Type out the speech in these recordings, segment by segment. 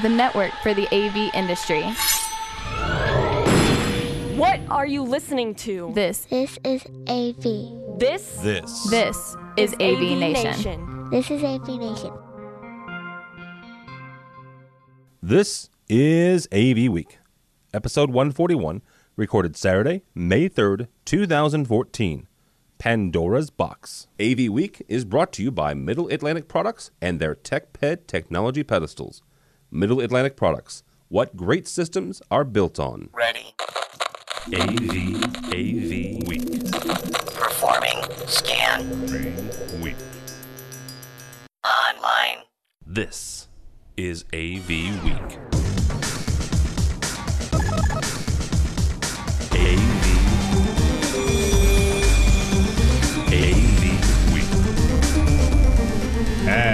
the network for the AV industry. What are you listening to? This, This is AV. This This. this is AV, Nation. This is AV Nation. This is AV Week, episode 141, recorded Saturday, May 3rd, 2014. Pandora's Box. AV Week is brought to you by Middle Atlantic Products and their TechPed technology pedestals. Middle Atlantic Products. What great systems are built on. Ready. AV AV Week. Performing. Scan. Week. Online. This is AV Week.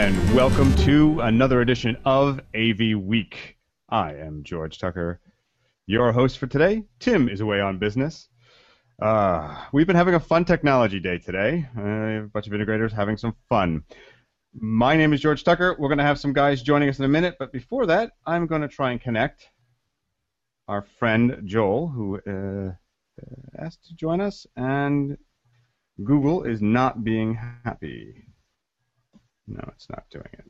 And welcome to another edition of AV Week. I am George Tucker, your host for today. Tim is away on business. Uh, we've been having a fun technology day today. Uh, a bunch of integrators having some fun. My name is George Tucker. We're going to have some guys joining us in a minute, but before that, I'm going to try and connect our friend Joel, who uh, uh, asked to join us, and Google is not being happy. No, it's not doing it.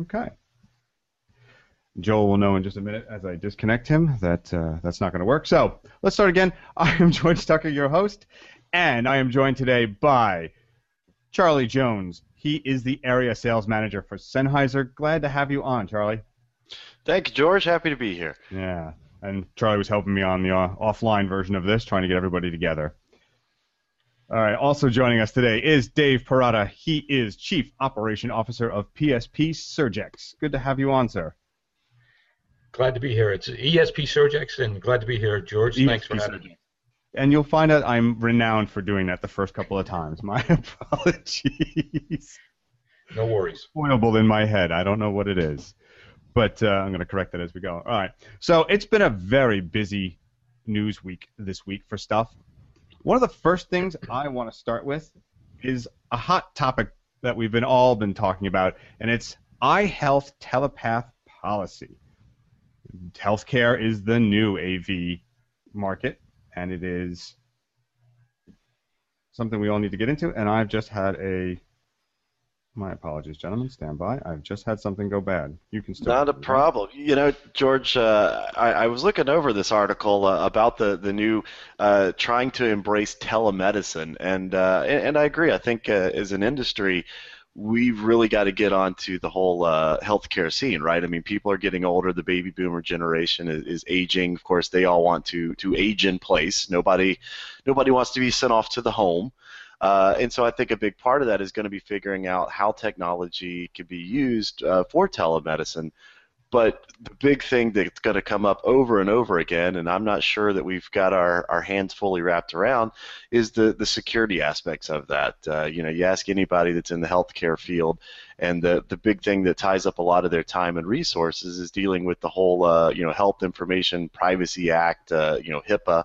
Okay. Joel will know in just a minute as I disconnect him that uh, that's not going to work. So let's start again. I am George Tucker, your host, and I am joined today by Charlie Jones. He is the area sales manager for Sennheiser. Glad to have you on, Charlie. Thank you, George. Happy to be here. Yeah, and Charlie was helping me on the uh, offline version of this, trying to get everybody together. All right, also joining us today is Dave Parada. He is Chief Operation Officer of PSP Surgex. Good to have you on, sir. Glad to be here. It's ESP Surgex, and glad to be here, George. Thanks for ESP having me. And you'll find out I'm renowned for doing that the first couple of times. My apologies. No worries. Spoilable in my head. I don't know what it is. But uh, I'm going to correct that as we go. All right. So it's been a very busy news week this week for stuff. One of the first things I want to start with is a hot topic that we've been all been talking about, and it's eye health telepath policy. Healthcare is the new AV market, and it is something we all need to get into. And I've just had a my apologies, gentlemen. Stand by. I've just had something go bad. You can still Not a problem. You know, George, uh, I, I was looking over this article uh, about the the new uh, trying to embrace telemedicine, and uh, and, and I agree. I think uh, as an industry. We've really got to get onto the whole uh, healthcare scene, right? I mean, people are getting older. The baby boomer generation is, is aging. Of course, they all want to to age in place. Nobody, nobody wants to be sent off to the home. Uh, and so I think a big part of that is going to be figuring out how technology can be used uh, for telemedicine. But the big thing that's going to come up over and over again, and I'm not sure that we've got our, our hands fully wrapped around, is the, the security aspects of that. Uh, you know, you ask anybody that's in the healthcare field, and the, the big thing that ties up a lot of their time and resources is dealing with the whole, uh, you know, Health Information Privacy Act, uh, you know, HIPAA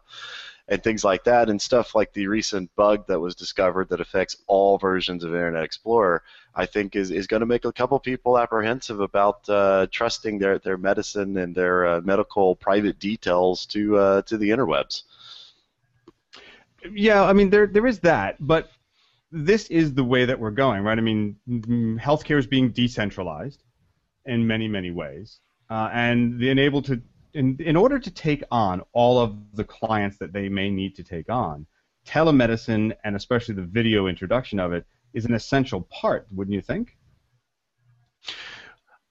and things like that, and stuff like the recent bug that was discovered that affects all versions of Internet Explorer, I think is, is going to make a couple people apprehensive about uh, trusting their, their medicine and their uh, medical private details to uh, to the interwebs. Yeah, I mean there there is that, but this is the way that we're going, right? I mean, mm, healthcare is being decentralized in many many ways, uh, and being able to in, in order to take on all of the clients that they may need to take on, telemedicine and especially the video introduction of it is an essential part, wouldn't you think?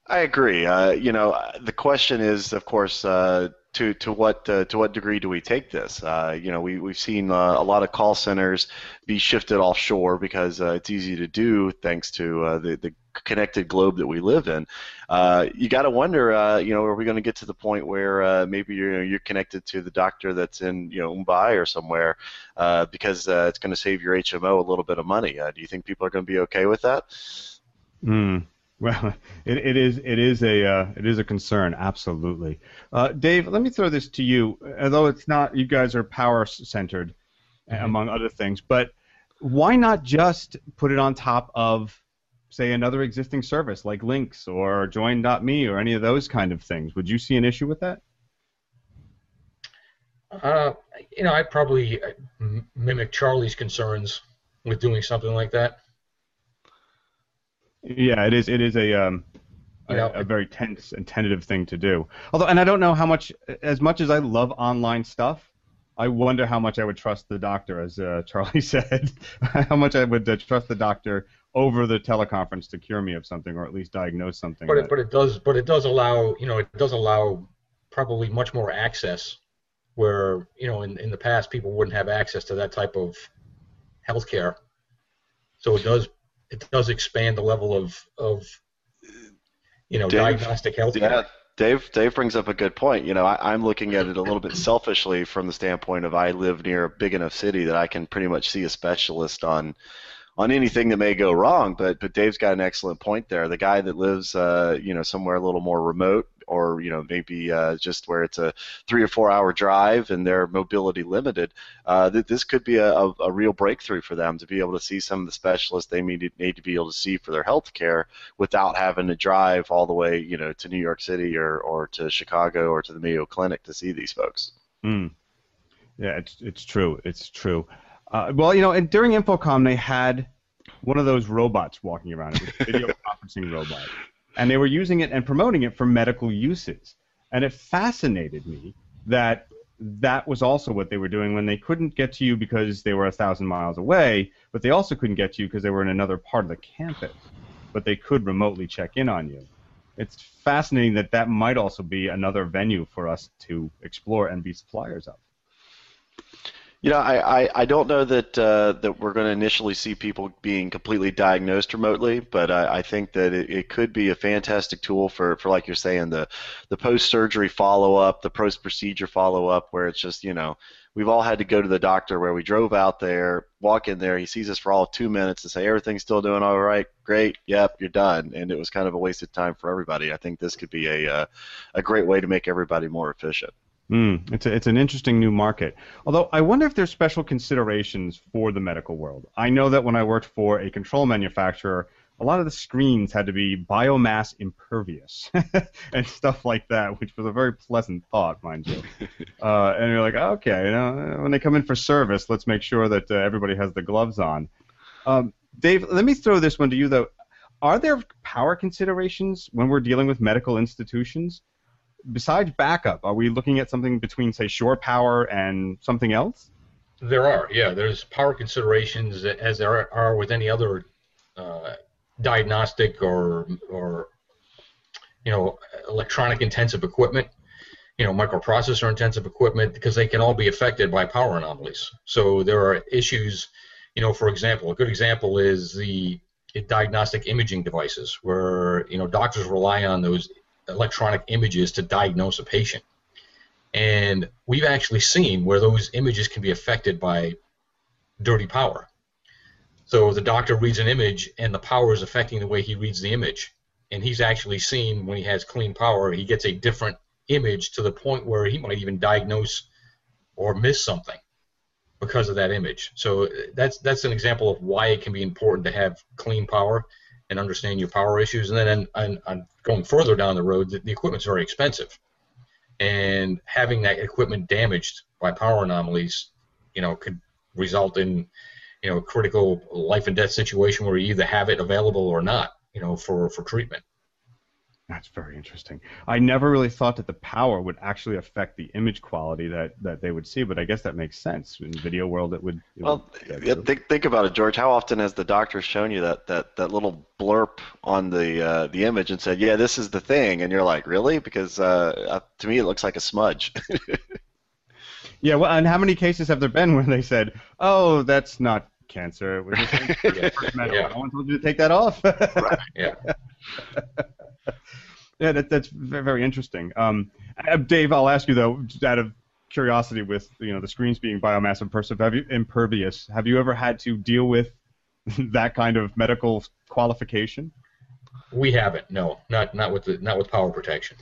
I agree. Uh, you know, the question is, of course, uh, to to what uh, to what degree do we take this? Uh, you know, we we've seen uh, a lot of call centers be shifted offshore because uh, it's easy to do thanks to the the connected globe that we live in. Uh, you got to wonder, uh, you know, are we going to get to the point where uh, maybe you're you're connected to the doctor that's in you know Mumbai or somewhere uh, because uh, it's going to save your HMO a little bit of money? Uh, do you think people are going to be okay with that? Hmm. Well, it, it is it is a uh, it is a concern, absolutely. Uh, Dave, let me throw this to you. Although it's not, you guys are power centered, among other things. But why not just put it on top of say, another existing service like Lync or Join.me or any of those kind of things. Would you see an issue with that? Uh, you know, I probably uh, mimic Charlie's concerns with doing something like that. Yeah, it is. It is a um, you know, a, a, very tense and tentative thing to do. Although, and I don't know how much, as much as I love online stuff, I wonder how much I would trust the doctor, as uh, Charlie said, how much I would uh, trust the doctor over the teleconference to cure me of something or at least diagnose something. But it, but it does, but it does allow, you know, it does allow probably much more access, where you know, in in the past people wouldn't have access to that type of healthcare. So it does, it does expand the level of of you know, Dave, diagnostic health. Yeah, Dave. Dave brings up a good point. You know, I, am looking at it a little bit selfishly from the standpoint of I live near a big enough city that I can pretty much see a specialist on on anything that may go wrong. But but Dave's got an excellent point there. The guy that lives, uh, you know, somewhere a little more remote, or you know maybe uh, just where it's a three or four hour drive and they're mobility limited, uh, that this could be a, a, a, real breakthrough for them to be able to see some of the specialists they need, need to be able to see for their health care without having to drive all the way you know to New York City or, or to Chicago or to the Mayo Clinic to see these folks. Mm. Yeah, it's it's true. It's true. Uh, well, you know, and during InfoComm they had one of those robots walking around, a video conferencing robot and they were using it and promoting it for medical uses. And it fascinated me that that was also what they were doing when they couldn't get to you because they were a thousand miles away, but they also couldn't get to you because they were in another part of the campus. But they could remotely check in on you. It's fascinating that that might also be another venue for us to explore and be suppliers of. You know, I, I, I don't know that uh, that we're going to initially see people being completely diagnosed remotely, but I, I think that it, it could be a fantastic tool for, for like you're saying, the the post surgery follow up, the post procedure follow up, where it's just you know we've all had to go to the doctor where we drove out there, walk in there, he sees us for all of two minutes and say everything's still doing all right, great, yep, you're done, and it was kind of a wasted time for everybody. I think this could be a uh, a great way to make everybody more efficient. Mm, it's, a, it's an interesting new market. Although I wonder if there's special considerations for the medical world. I know that when I worked for a control manufacturer, a lot of the screens had to be biomass impervious and stuff like that, which was a very pleasant thought, mind you. Uh, and you're like, okay, you know, when they come in for service, let's make sure that uh, everybody has the gloves on. Um, Dave, let me throw this one to you though. Are there power considerations when we're dealing with medical institutions? Besides backup, are we looking at something between, say, shore power and something else? There are, yeah. There's power considerations as there are with any other uh, diagnostic or or you know electronic intensive equipment, you know microprocessor intensive equipment, because they can all be affected by power anomalies. So there are issues. You know, for example, a good example is the diagnostic imaging devices, where you know doctors rely on those electronic images to diagnose a patient. And we've actually seen where those images can be affected by dirty power. So the doctor reads an image and the power is affecting the way he reads the image. And he's actually seen when he has clean power, he gets a different image to the point where he might even diagnose or miss something because of that image. So that's that's an example of why it can be important to have clean power and understand your power issues. And then on going further down the road, the, the equipment's very expensive, and having that equipment damaged by power anomalies, you know, could result in you know a critical life and death situation where you either have it available or not, you know, for for treatment. That's very interesting. I never really thought that the power would actually affect the image quality that, that they would see, but I guess that makes sense. In the video world, it would. It well, would, yeah, think, think about it, George. How often has the doctor shown you that, that, that little blurb on the uh, the image and said, "Yeah, this is the thing," and you're like, "Really?" Because uh, uh to me, it looks like a smudge. yeah, well, and how many cases have there been where they said, "Oh, that's not cancer. It was just yeah. yeah. No one told you to take that off." right. Yeah. yeah, that, that's very interesting. Um, uh, Dave, I'll ask you though, out of curiosity, with you know the screens being biomass impervious, have you, impervious, have you ever had to deal with that kind of medical qualification? We haven't. No, not not with the not with power protection.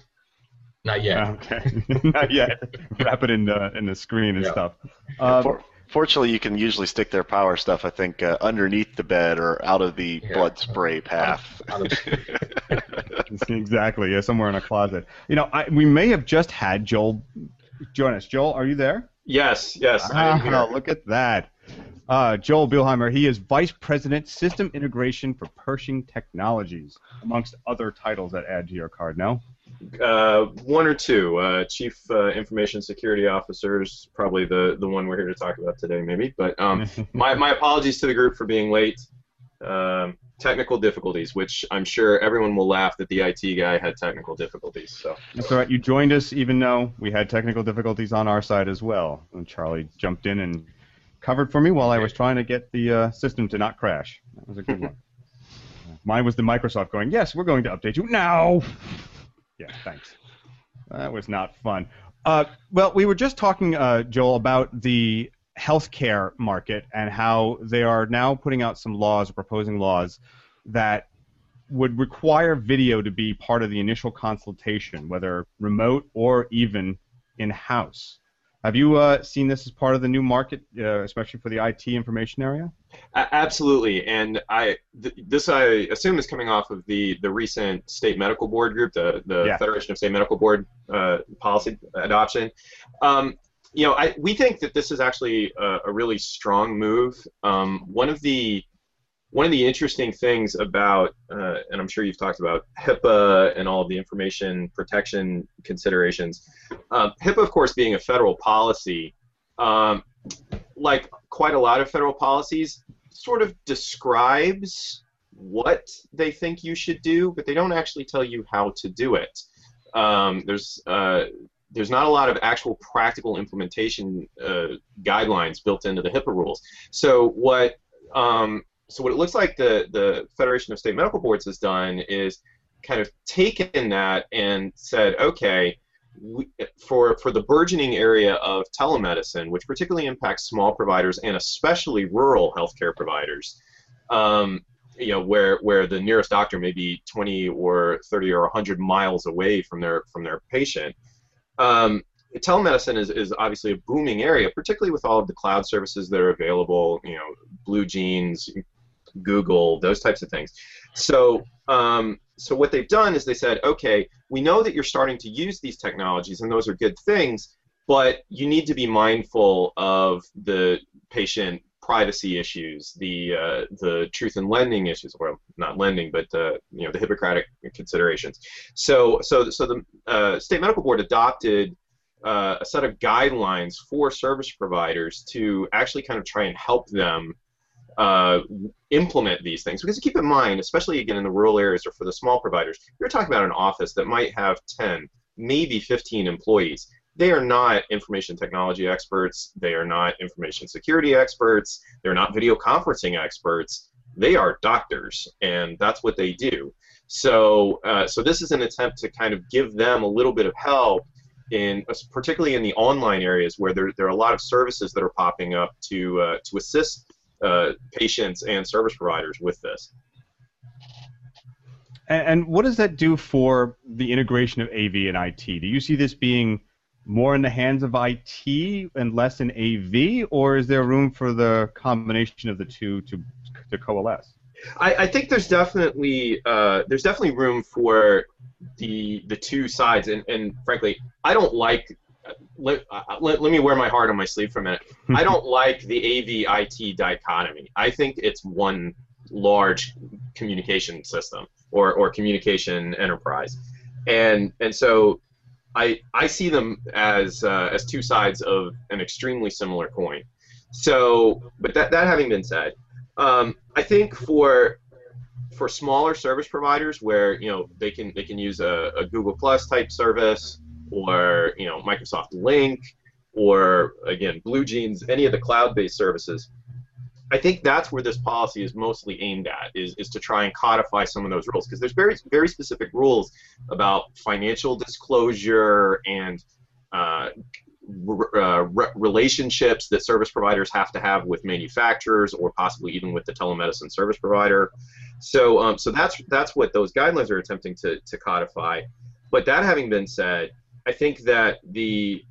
Not yet. Okay, not yet. Wrap it in the in the screen and yeah. stuff. Um, for, Fortunately, you can usually stick their power stuff, I think, uh, underneath the bed or out of the Yeah. blood spray path. Out of- exactly. Yeah, somewhere in a closet. You know, I, we may have just had Joel join us. Joel, are you there? Yes, yes. I am Ah, here. look at that. Uh, Joel Bielheimer, he is Vice President, System Integration for Pershing Technologies, amongst other titles that add to your card now. Uh, one or two. Uh, Chief uh, Information Security Officers, probably the, the one we're here to talk about today, maybe. But um, my, my apologies to the group for being late. Um, technical difficulties, which I'm sure everyone will laugh that the IT guy had technical difficulties. So That's all right. You joined us even though we had technical difficulties on our side as well. And Charlie jumped in and covered for me while I was trying to get the uh, system to not crash. That was a good one. Mine was the Microsoft going, yes, we're going to update you now. Yeah, thanks. That was not fun. Uh, well, we were just talking, uh, Joel, about the healthcare market and how they are now putting out some laws or proposing laws that would require video to be part of the initial consultation, whether remote or even in house. Have you uh, seen this as part of the new market, uh, especially for the IT information area? A- absolutely, and I th- this I assume is coming off of the the recent state medical board group, the the Yeah. Federation of State Medical Board uh, policy adoption. Um, you know, I, we think that this is actually a, a really strong move. Um, one of the one of the interesting things about, uh, and I'm sure you've talked about HIPAA and all of the information protection considerations. Uh, HIPAA, of course, being a federal policy, um, like quite a lot of federal policies, sort of describes what they think you should do, but they don't actually tell you how to do it. Um, there's uh, there's not a lot of actual practical implementation uh, guidelines built into the HIPAA rules. So what um, so what it looks like the the Federation of State Medical Boards has done is kind of taken that and said, okay, we, for for the burgeoning area of telemedicine, which particularly impacts small providers and especially rural healthcare providers, um, you know, where where the nearest doctor may be 20 or 30 or 100 miles away from their from their patient. Um, telemedicine is, is obviously a booming area, particularly with all of the cloud services that are available, you know, Blue Jeans, Google, those types of things. So, um, so what they've done is they said, okay, we know that you're starting to use these technologies, and those are good things, but you need to be mindful of the patient privacy issues, the uh, the truth in lending issues, well, not lending, but uh, you know the Hippocratic considerations. So, so, so the uh, state medical board adopted uh, a set of guidelines for service providers to actually kind of try and help them uh, implement these things. Because keep in mind, especially again in the rural areas or for the small providers, you're talking about an office that might have 10, maybe 15 employees. They are not information technology experts. They are not information security experts. They're not video conferencing experts. They are doctors, and that's what they do. So, uh, so this is an attempt to kind of give them a little bit of help in particularly in the online areas where there, there are a lot of services that are popping up to uh, to assist uh, patients and service providers with this. And, and what does that do for the integration of AV and IT? Do you see this being more in the hands of IT and less in AV, or is there room for the combination of the two to to coalesce? I, I think there's definitely uh, there's definitely room for the the two sides, and, and frankly, I don't like. Let, uh, let, let me wear my heart on my sleeve for a minute. I don't like the AVIT dichotomy. I think it's one large communication system or, or communication enterprise, and and so I I see them as uh, as two sides of an extremely similar coin. So, but that that having been said, um, I think for for smaller service providers where you know they can they can use a, a Google Plus type service or you know Microsoft Lync or again Blue Jeans, any of the cloud-based services. I think that's where this policy is mostly aimed at is, is to try and codify some of those rules because there's very very specific rules about financial disclosure and uh, uh, re- relationships that service providers have to have with manufacturers or possibly even with the telemedicine service provider. So, um, so that's that's what those guidelines are attempting to, to codify. But that having been said, I think that the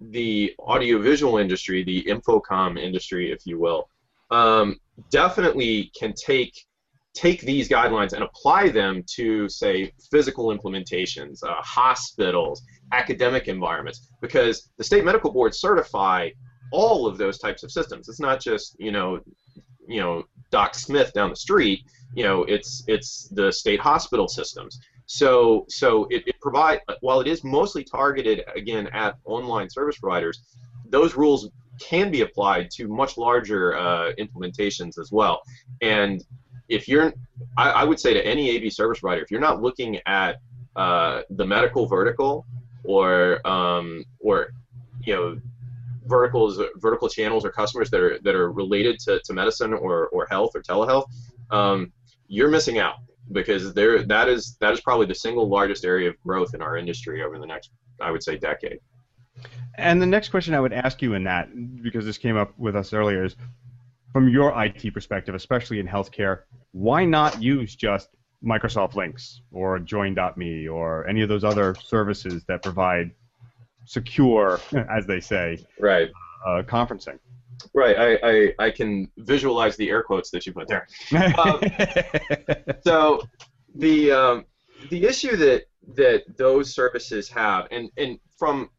the audiovisual industry, the InfoComm industry, if you will, um, definitely can take take these guidelines and apply them to, say, physical implementations, uh, hospitals, academic environments, because the state medical boards certify all of those types of systems. It's not just you know, you know, Doc Smith down the street. You know, it's it's the state hospital systems. So so it, it provide while it is mostly targeted again at online service providers, those rules can be applied to much larger uh, implementations as well. And if you're, I, I, would say to any AV service provider, if you're not looking at uh, the medical vertical or um, or you know verticals vertical channels or customers that are that are related to, to medicine or, or health or telehealth, um, you're missing out because there that is that is probably the single largest area of growth in our industry over the next I would say decade. And the next question I would ask you in that, because this came up with us earlier, is from your IT perspective, especially in healthcare, why not use just Microsoft Lyncs or Join.me or any of those other services that provide secure, as they say, right, uh, conferencing? Right, I, I, I can visualize the air quotes that you put there. um, so the um, the issue that that those services have, and and from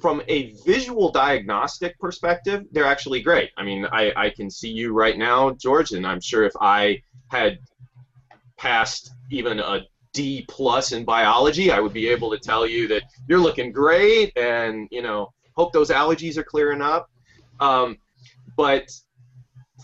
from a visual diagnostic perspective, they're actually great. I mean, I, I can see you right now, George, and I'm sure if I had passed even a D plus in biology, I would be able to tell you that you're looking great, and you know, hope those allergies are clearing up. Um, but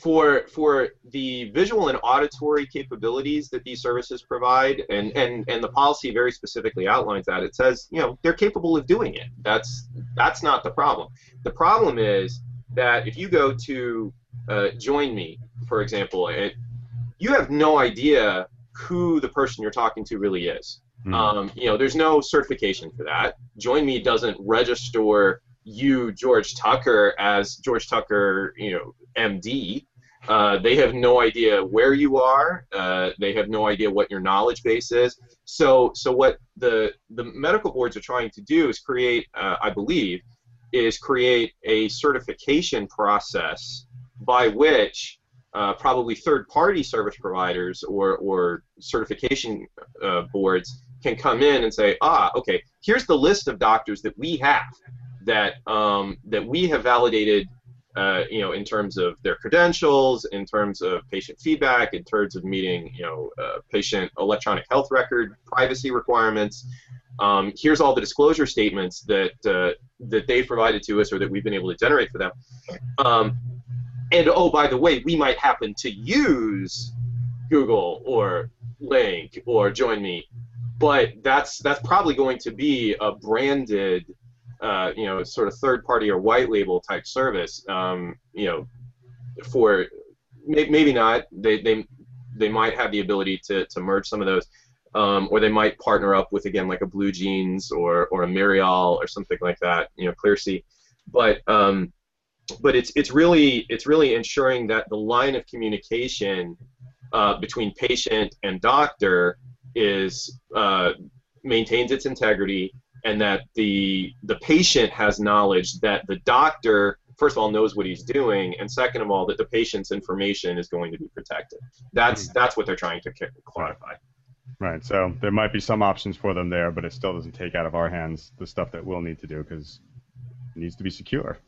for for the visual and auditory capabilities that these services provide, and, and, and the policy very specifically outlines that. It says, you know, they're capable of doing it. That's that's not the problem. The problem is that if you go to uh, Join Me, for example, it, you have no idea who the person you're talking to really is. Mm. Um, you know, there's no certification for that. Join Me doesn't register you, George Tucker, as George Tucker, you know, MD. Uh, they have no idea where you are. Uh, they have no idea what your knowledge base is. So, so what the the medical boards are trying to do is create, uh, I believe, is create a certification process by which uh, probably third-party service providers or or certification uh, boards can come in and say, ah, okay, here's the list of doctors that we have that um, that we have validated uh, you know, in terms of their credentials, in terms of patient feedback, in terms of meeting, you know, uh, patient electronic health record privacy requirements. Um, here's all the disclosure statements that uh, that they've provided to us or that we've been able to generate for them. Um, and oh, by the way, we might happen to use Google or Lync or Join Me, but that's that's probably going to be a branded uh, you know, sort of third party or white label type service, um, you know, for may, maybe not. They, they, they might have the ability to, to merge some of those. Um, or they might partner up with again like a BlueJeans or, or a Mirial or something like that, you know, ClearSea. But um, but it's it's really it's really ensuring that the line of communication uh, between patient and doctor is uh, maintains its integrity and that the the patient has knowledge that the doctor first of all knows what he's doing and second of all that the patient's information is going to be protected. That's mm-hmm. that's what they're trying to clarify. Right so there might be some options for them there but it still doesn't take out of our hands the stuff that we'll need to do because it needs to be secure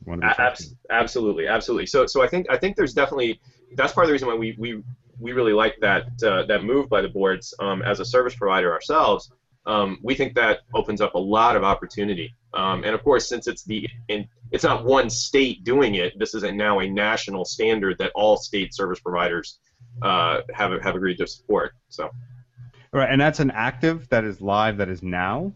absolutely absolutely. So so i think i think there's definitely that's part of the reason why we we we really like that uh, that move by the boards um, as a service provider ourselves um, we think that opens up a lot of opportunity. Um, and of course, since it's the in, it's not one state doing it, this is now a national standard that all state service providers uh, have have agreed to support. So. Right, and that's an active that is live that is now.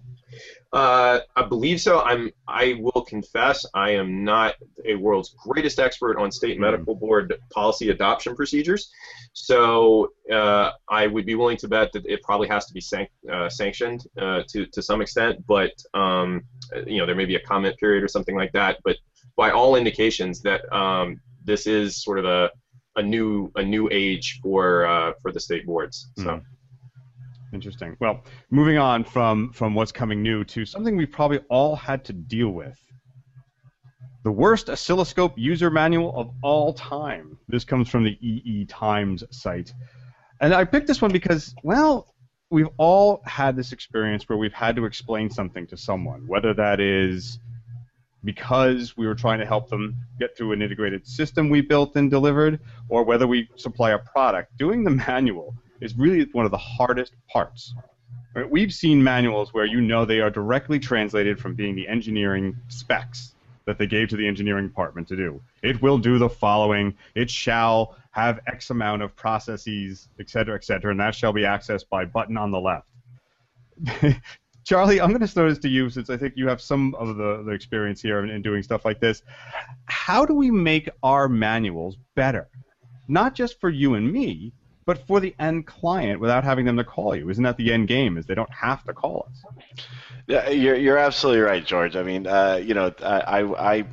Uh, I believe so. I'm. I will confess, I am not a world's greatest expert on state mm. medical board policy adoption procedures. So uh, I would be willing to bet that it probably has to be san- uh, sanctioned uh, to to some extent. But um, you know, there may be a comment period or something like that. But by all indications, that um, this is sort of a a new a new age for uh, for the state boards. So. Mm. Interesting. Well, moving on from from what's coming new to something we probably all had to deal with The worst oscilloscope user manual of all time. This comes from the EE Times site. And I picked this one because, well, we've all had this experience where we've had to explain something to someone, whether that is because we were trying to help them get through an integrated system we built and delivered, or whether we supply a product. Doing the manual is really one of the hardest parts. Right? We've seen manuals where you know they are directly translated from being the engineering specs that they gave to the engineering department to do. It will do the following. It shall have X amount of processes, et cetera, et cetera, and that shall be accessed by button on the left. Charlie, I'm going to throw this to you since I think you have some of the, the experience here in, in doing stuff like this. How do we make our manuals better? Not just for you and me, but for the end client without having them to call you. Isn't that the end game? Is they don't have to call us. Yeah, you're, you're absolutely right, George. I mean, uh, you know, I, I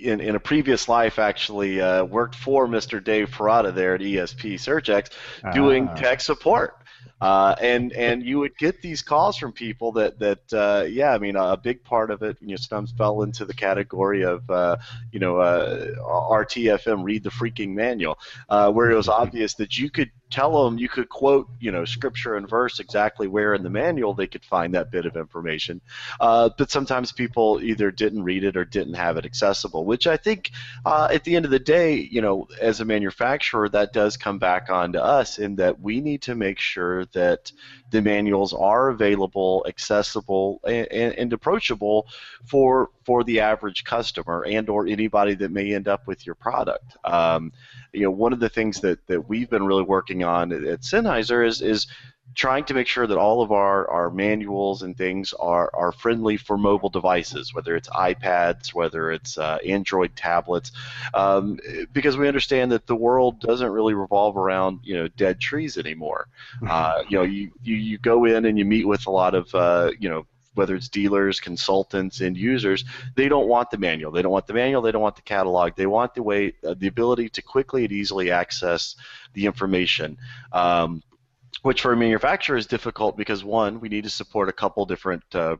in, in a previous life actually uh, worked for Mr. Dave Parada there at ESP Surgex doing ah. tech support. Uh, and and you would get these calls from people that that uh, yeah I mean a big part of it you know fell into the category of uh, you know uh, RTFM read the freaking manual uh, where it was obvious that you could tell them you could quote you know scripture and verse exactly where in the manual they could find that bit of information. Uh, but sometimes people either didn't read it or didn't have it accessible which i think uh, at the end of the day you know as a manufacturer that does come back on to us in that we need to make sure that the manuals are available accessible and, and approachable for for the average customer and or anybody that may end up with your product. Um, you know, one of the things that, that we've been really working on at Sennheiser is, is trying to make sure that all of our, our manuals and things are, are friendly for mobile devices, whether it's iPads, whether it's uh, Android tablets, um, because we understand that the world doesn't really revolve around you know dead trees anymore. Uh, you know, you, you, you go in and you meet with a lot of uh, you know whether it's dealers, consultants, and users, they don't want the manual. They don't want the manual. They don't want the catalog. They want the way, uh, the ability to quickly and easily access the information. Um, which for a manufacturer is difficult because one, we need to support a couple different uh,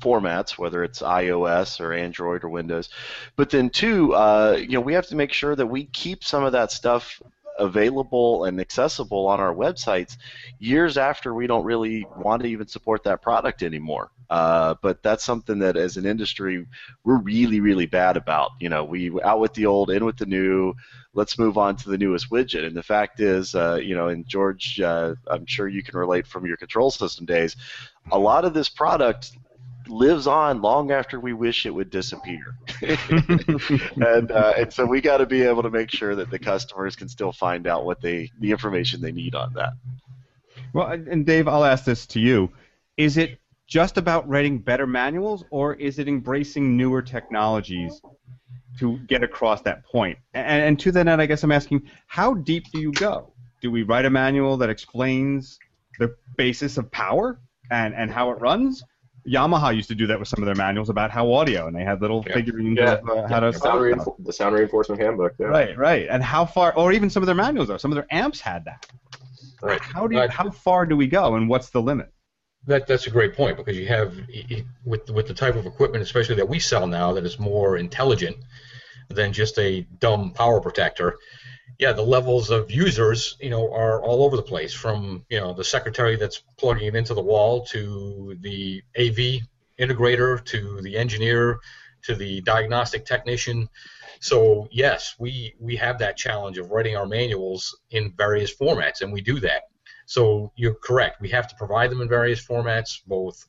formats, whether it's iOS or Android or Windows. But then two, uh, you know, we have to make sure that we keep some of that stuff available and accessible on our websites years after we don't really want to even support that product anymore. Uh, but that's something that, as an industry, we're really, really bad about. You know, we out with the old, in with the new. Let's move on to the newest widget. And the fact is, uh, you know, and George, uh, I'm sure you can relate from your control system days. A lot of this product lives on long after we wish it would disappear. and uh, and so we got to be able to make sure that the customers can still find out what they the information they need on that. Well, and Dave, I'll ask this to you: Is it just about writing better manuals, or is it embracing newer technologies to get across that point? And, and to that end, I guess I'm asking, how deep do you go? Do we write a manual that explains the basis of power and, and how it runs? Yamaha used to do that with some of their manuals about how audio, and they had little yeah. figurines yeah. of uh, how to sound reinf- the sound reinforcement handbook. Yeah. Right, right, and how far, or even some of their manuals are. Some of their amps had that. Right. How do you, how far do we go, and what's the limit? That that's a great point because you have with with the type of equipment, especially that we sell now, that is more intelligent than just a dumb power protector yeah, the levels of users, you know, are all over the place. From you know the secretary that's plugging it into the wall to the AV integrator to the engineer to the diagnostic technician. So yes, we we have that challenge of writing our manuals in various formats, and we do that. So you're correct. We have to provide them in various formats, both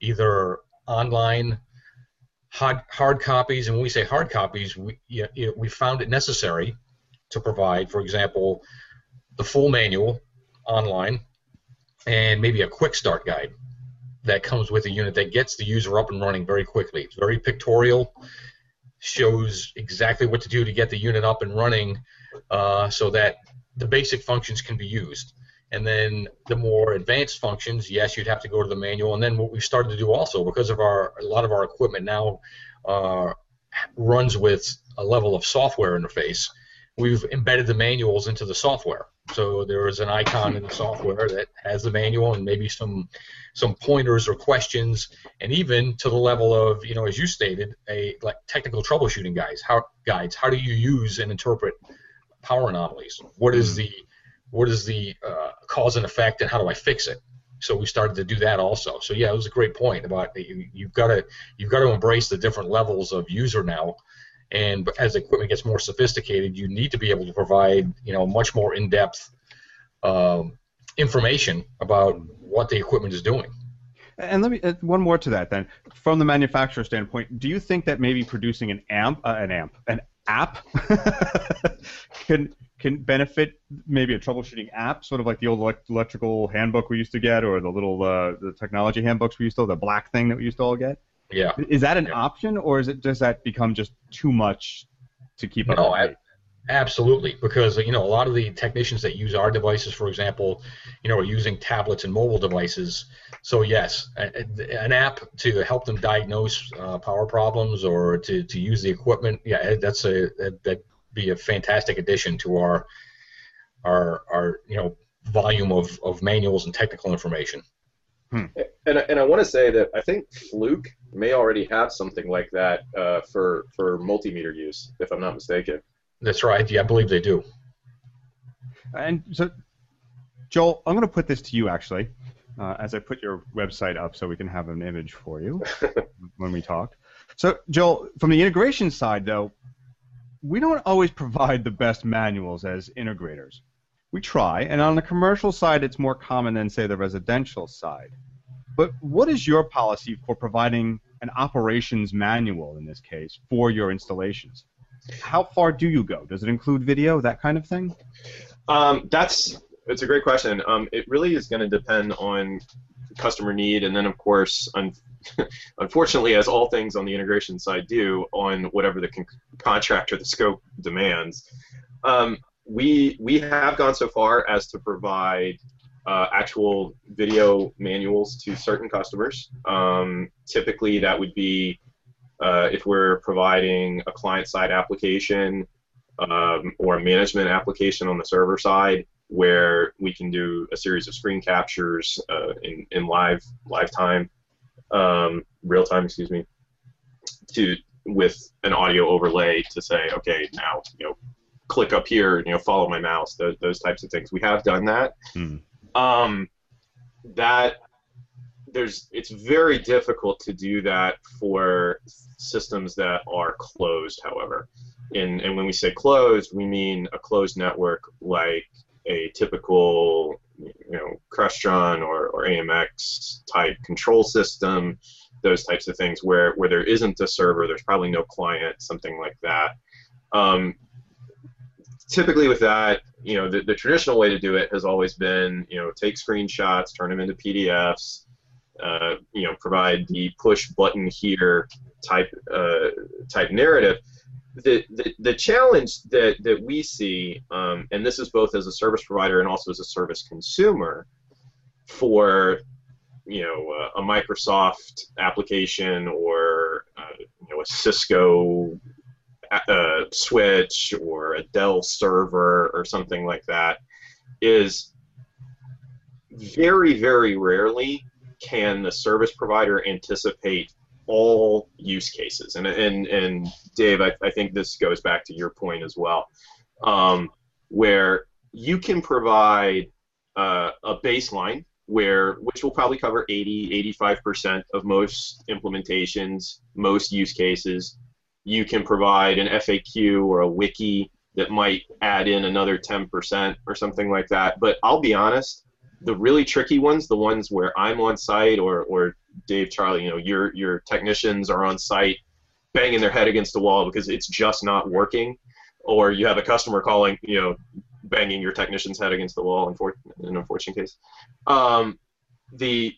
either online hard, hard copies, and when we say hard copies, we you know, we found it necessary to provide, for example, the full manual online and maybe a quick start guide that comes with a unit that gets the user up and running very quickly. It's very pictorial, shows exactly what to do to get the unit up and running uh, so that the basic functions can be used. And then the more advanced functions, yes, you'd have to go to the manual. And then what we've started to do also, because of our a lot of our equipment now uh, runs with a level of software interface, we've embedded the manuals into the software. So there is an icon in the software that has the manual and maybe some some pointers or questions, and even to the level of you know, as you stated, a like technical troubleshooting guides. How guides? How do you use and interpret power anomalies? What is the what is the uh, cause and effect, and how do I fix it? So we started to do that also. So yeah, it was a great point about you, you've got to you've got to embrace the different levels of user now and as equipment gets more sophisticated, you need to be able to provide, you know, much more in-depth um, information about what the equipment is doing. And let me uh, one more to that then. From the manufacturer standpoint, do you think that maybe producing an amp, uh, an amp, an app can can benefit maybe a troubleshooting app, sort of like the old elect- electrical handbook we used to get, or the little uh, the technology handbooks we used to, the black thing that we used to all get? Yeah. Is that an yeah. option, or is it does that become just too much to keep up? No, I, absolutely, because you know a lot of the technicians that use our devices, for example, you know, are using tablets and mobile devices. So yes, a, a, an app to help them diagnose uh, power problems or to, to use the equipment. Yeah, that's a that, that'd be a fantastic addition to our our our you know volume of, of manuals and technical information. Hmm. And, and I want to say that I think Fluke may already have something like that uh, for for multimeter use, if I'm not mistaken. That's right. Yeah, I believe they do. And so, Joel, I'm going to put this to you actually, uh, as I put your website up, so we can have an image for you when we talk. So, Joel, from the integration side, though, we don't always provide the best manuals as integrators. We try, and on the commercial side, it's more common than, say, the residential side. But what is your policy for providing an operations manual, in this case, for your installations? How far do you go? Does it include video, that kind of thing? Um, that's it's a great question. Um, it really is going to depend on customer need, and then of course, un- unfortunately, as all things on the integration side do, on whatever the con- contract or the scope demands. Um, we we have gone so far as to provide uh, actual video manuals to certain customers. Um, typically, that would be uh, if we're providing a client-side application um, or a management application on the server side, where we can do a series of screen captures uh, in, in live live time, um, real time, excuse me, to with an audio overlay to say, okay, now you know click up here, you know, follow my mouse, those, those types of things. We have done that. Hmm. Um, that there's it's very difficult to do that for systems that are closed, however. And, and when we say closed, we mean a closed network like a typical you know Crestron or, or AMX type control system, those types of things where, where there isn't a server, there's probably no client, something like that. Um, typically with that, you know, the, the traditional way to do it has always been, you know, take screenshots, turn them into PDFs, uh, you know, provide the push button here type uh, type narrative. The, the, challenge that, that we see, um, and this is both as a service provider and also as a service consumer, for you know uh, a Microsoft application or uh, you know a Cisco a switch or a Dell server or something like that is very, very rarely can the service provider anticipate all use cases. And, and, and Dave, I, I think this goes back to your point as well, um, where you can provide uh, a baseline where which will probably cover 80 85% of most implementations most use cases you can provide an FAQ or a wiki that might add in another 10% or something like that. But I'll be honest, the really tricky ones, the ones where I'm on site or, or Dave, Charlie, you know, your your technicians are on site banging their head against the wall because it's just not working, or you have a customer calling, you know, banging your technician's head against the wall in, an unfortunate case. Um, the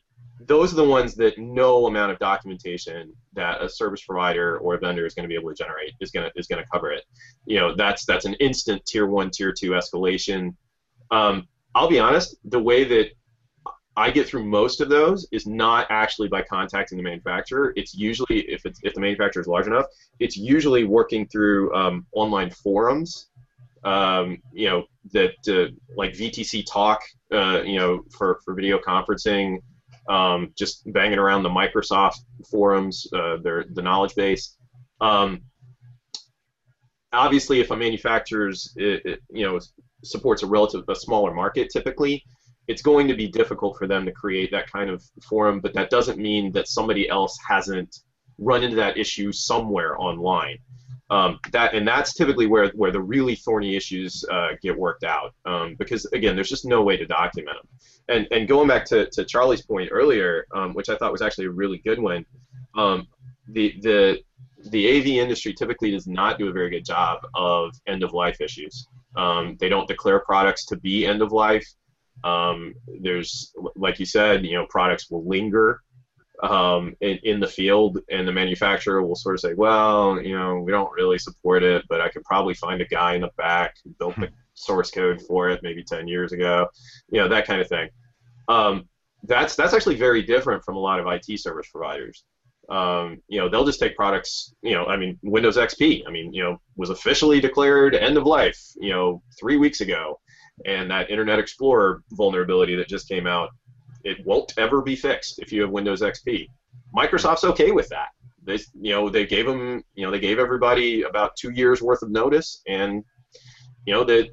those are the ones that no amount of documentation that a service provider or a vendor is going to be able to generate is going to is going to cover it. You know, that's that's an instant tier one, tier two escalation. Um, I'll be honest, the way that I get through most of those is not actually by contacting the manufacturer. It's usually if it's if the manufacturer is large enough, it's usually working through um, online forums um, you know, that uh, like VTC Talk, uh, you know, for, for video conferencing, um, just banging around the Microsoft forums, uh, their the knowledge base. Um, obviously, if a manufacturer's it, it, you know supports a relative a smaller market, typically, it's going to be difficult for them to create that kind of forum. But that doesn't mean that somebody else hasn't run into that issue somewhere online. Um, that and that's typically where where the really thorny issues uh, get worked out um, because again there's just no way to document them and and going back to, to Charlie's point earlier um, which I thought was actually a really good one um, the the the AV industry typically does not do a very good job of end of life issues um, they don't declare products to be end of life um, there's like you said you know products will linger um, in, in the field, and the manufacturer will sort of say, well, you know, we don't really support it, but I could probably find a guy in the back who built the source code for it maybe 10 years ago, you know, that kind of thing. Um, that's that's actually very different from a lot of IT service providers. Um, you know, they'll just take products. You know, I mean, Windows XP. I mean, you know, was officially declared end of life. You know, three weeks ago, and that Internet Explorer vulnerability that just came out it won't ever be fixed if you have Windows XP. Microsoft's okay with that. They, you know, they gave them, you know, they gave everybody about two years worth of notice, and you know that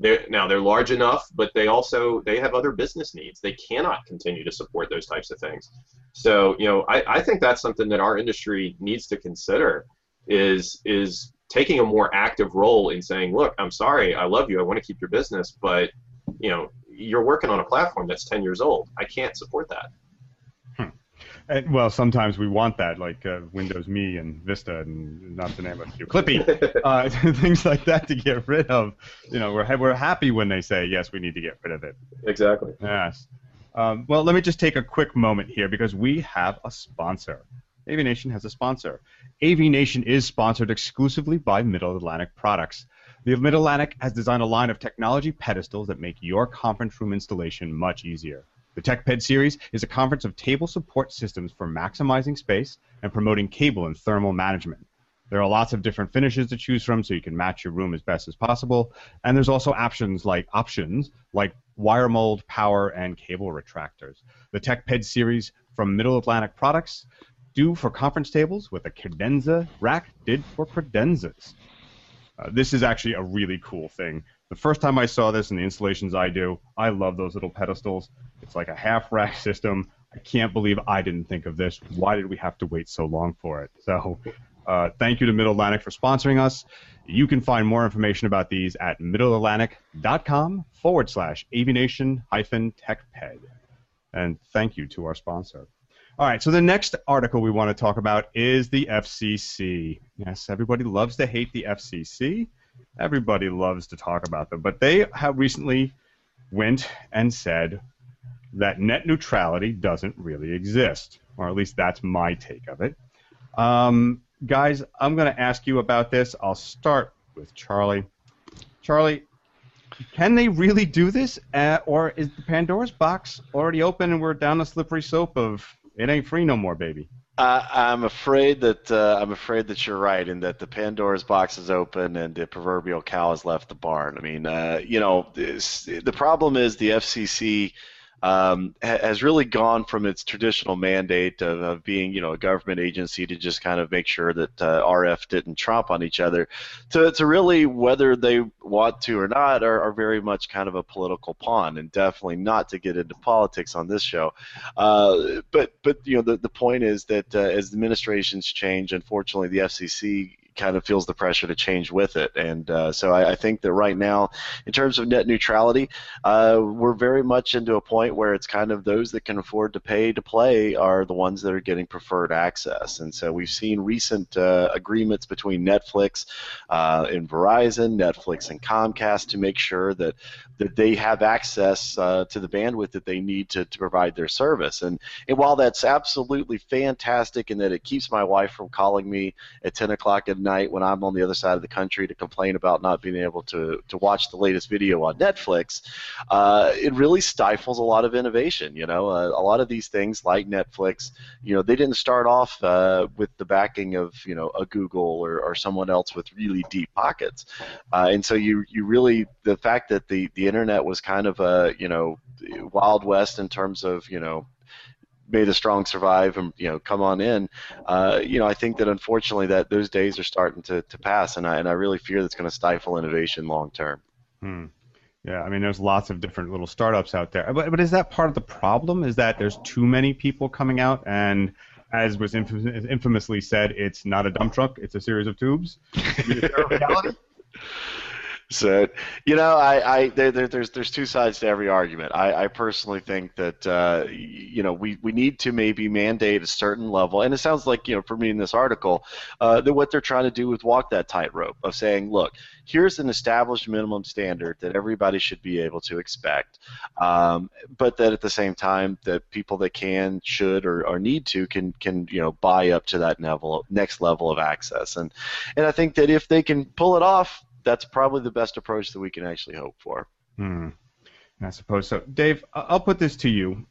they're now they're large enough, but they also they have other business needs. They cannot continue to support those types of things. So, you know, I, I think that's something that our industry needs to consider is is taking a more active role in saying, look, I'm sorry, I love you, I want to keep your business, but you know, you're working on a platform that's 10 years old. I can't support that. And, well, sometimes we want that, like uh, Windows Me and Vista, and not to name a few, Clippy, uh, things like that to get rid of. You know, we're we're happy when they say yes, we need to get rid of it. Exactly. Yes. Um, well, let me just take a quick moment here because we have a sponsor. AV has a sponsor. AV Nation is sponsored exclusively by Middle Atlantic Products. The Mid-Atlantic has designed a line of technology pedestals that make your conference room installation much easier. The TechPed series is a conference of table support systems for maximizing space and promoting cable and thermal management. There are lots of different finishes to choose from, so you can match your room as best as possible. And there's also options like options like wire mold, power, and cable retractors. The TechPed series from Middle Atlantic Products do for conference tables with a credenza rack did for credenzas. Uh, this is actually a really cool thing. The first time I saw this in the installations I do, I love those little pedestals. It's like a half rack system. I can't believe I didn't think of this. Why did we have to wait so long for it? So, uh, thank you to Middle Atlantic for sponsoring us. You can find more information about these at middleatlantic.com forward slash avnation hyphen techped. And thank you to our sponsor. All right, so the next article we want to talk about is the FCC. Yes, everybody loves to hate the FCC. Everybody loves to talk about them, but they have recently went and said that net neutrality doesn't really exist, or at least that's my take of it. Um, guys, I'm going to ask you about this. I'll start with Charlie. Charlie, can they really do this, uh, or is the Pandora's box already open and we're down the slippery slope of it ain't free no more, baby. Uh, I'm afraid that uh, I'm afraid that you're right, and that the Pandora's box is open and the proverbial cow has left the barn. I mean, uh, you know, the problem is the FCC um, has really gone from its traditional mandate of, of, being, you know, a government agency to just kind of make sure that uh, RF didn't trump on each other, to, to really whether they want to or not are, are very much kind of a political pawn, and definitely not to get into politics on this show. Uh, but but you know the the point is that uh, as administrations change, unfortunately the FCC kind of feels the pressure to change with it. And uh, so I, I, think that right now, in terms of net neutrality, uh, we're very much into a point where it's kind of those that can afford to pay to play are the ones that are getting preferred access. And so we've seen recent uh, agreements between Netflix uh, and Verizon, Netflix and Comcast to make sure that that they have access uh, to the bandwidth that they need to, to provide their service. And, and while that's absolutely fantastic and that it keeps my wife from calling me at 10 o'clock at night when I'm on the other side of the country to complain about not being able to, to watch the latest video on Netflix, uh, it really stifles a lot of innovation. You know, uh, a lot of these things like Netflix, you know, they didn't start off uh, with the backing of you know a Google or, or someone else with really deep pockets, uh, and so you you really the fact that the the internet was kind of a you know wild west in terms of you know may the strong survive and you know come on in. Uh, you know i think that unfortunately that those days are starting to, to pass and I, and I really fear that's going to stifle innovation long term. Hmm. yeah i mean there's lots of different little startups out there. But, but is that part of the problem is that there's too many people coming out? And as was infamously said it's not a dump truck it's a series of tubes So, you know, I, I there, there's there's two sides to every argument. I, I personally think that uh, you know we, we need to maybe mandate a certain level, and it sounds like you know for me in this article uh, that what they're trying to do is walk that tightrope of saying, look, here's an established minimum standard that everybody should be able to expect, um, but that at the same time that people that can, should, or, or need to can can you know buy up to that level next level of access, and and I think that if they can pull it off that's probably the best approach that we can actually hope for. Hmm. I suppose so. Dave, I'll put this to you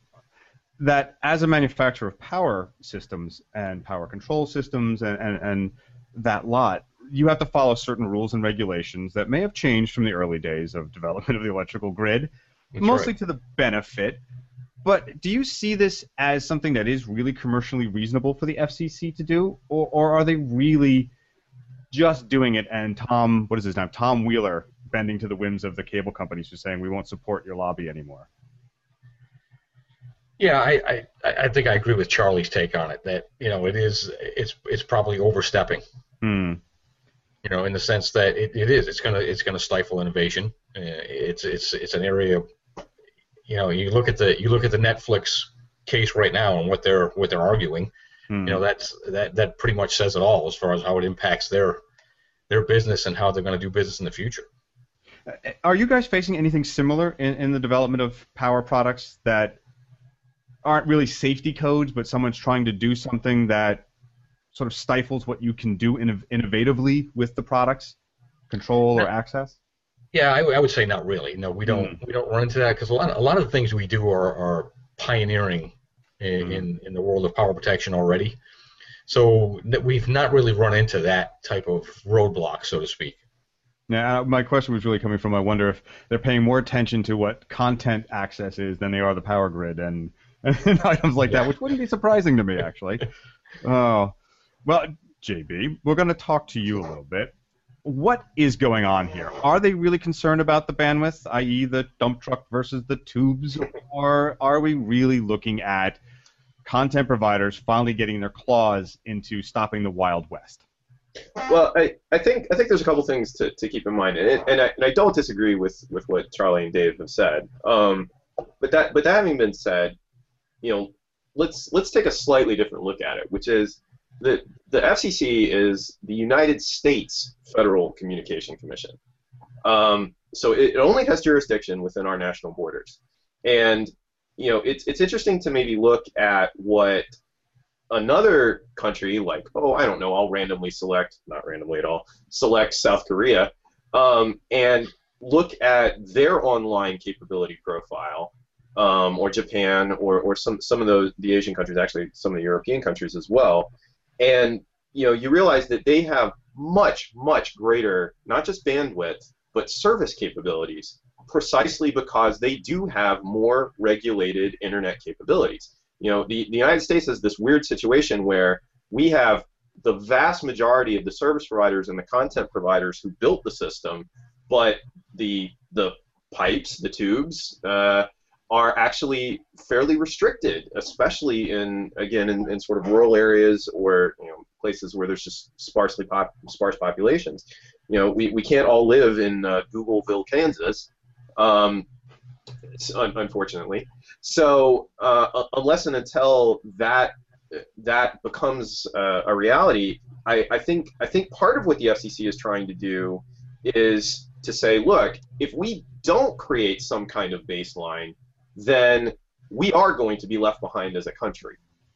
that as a manufacturer of power systems and power control systems and, and, and that lot, you have to follow certain rules and regulations that may have changed from the early days of development of the electrical grid, That's mostly right. to the benefit. But do you see this as something that is really commercially reasonable for the FCC to do, or, or are they really just doing it, and Tom, what is his name? Tom Wheeler bending to the whims of the cable companies, who's saying we won't support your lobby anymore. Yeah, I, I, I think I agree with Charlie's take on it. That you know it is it's it's probably overstepping. Hmm. You know, in the sense that it, it is it's gonna it's gonna stifle innovation. Uh, it's it's it's an area. You know, you look at the you look at the Netflix case right now and what they're what they're arguing. Hmm. You know, that's that that pretty much says it all as far as how it impacts their their business and how they're going to do business in the future. Uh, are you guys facing anything similar in, in the development of power products that aren't really safety codes, but someone's trying to do something that sort of stifles what you can do innov- innovatively with the products, control or access? Yeah, I, I, would say not really. No, we don't. Mm. We don't run into that because a lot of, a lot of the things we do are, are pioneering in, mm. in, in the world of power protection already. So we've not really run into that type of roadblock, so to speak. Now, my question was really coming from I wonder if they're paying more attention to what content access is than they are the power grid and, and items like yeah. that, which wouldn't be surprising to me, actually. oh, well, JB, we're going to talk to you a little bit. What is going on here? Are they really concerned about the bandwidth, i.e., the dump truck versus the tubes, or are we really looking at content providers finally getting their claws into stopping the Wild West? Well, I, I think I think there's a couple things to, to keep in mind, and, and, I, and I don't disagree with, with what Charlie and Dave have said. Um, but that but that having been said, you know, let's let's take a slightly different look at it, which is that the FCC is the United States Federal Communication Commission. Um, so it, it only has jurisdiction within our national borders, and you know, it's it's interesting to maybe look at what another country like oh I don't know I'll randomly select not randomly at all select South Korea um, and look at their online capability profile um, or Japan or, or some some of those the Asian countries actually some of the European countries as well. And you know you realize that they have much much greater not just bandwidth but service capabilities precisely because they do have more regulated internet capabilities. You know, the, the United States has this weird situation where we have the vast majority of the service providers and the content providers who built the system, but the the pipes, the tubes, uh, are actually fairly restricted, especially in again in, in sort of rural areas or you know places where there's just sparsely pop, sparse populations. You know, we, we can't all live in uh, Googleville, Kansas, um, unfortunately. So uh, unless and until that that becomes uh, a reality, I, I think I think part of what the FCC is trying to do is to say, look, if we don't create some kind of baseline, then we are going to be left behind as a country.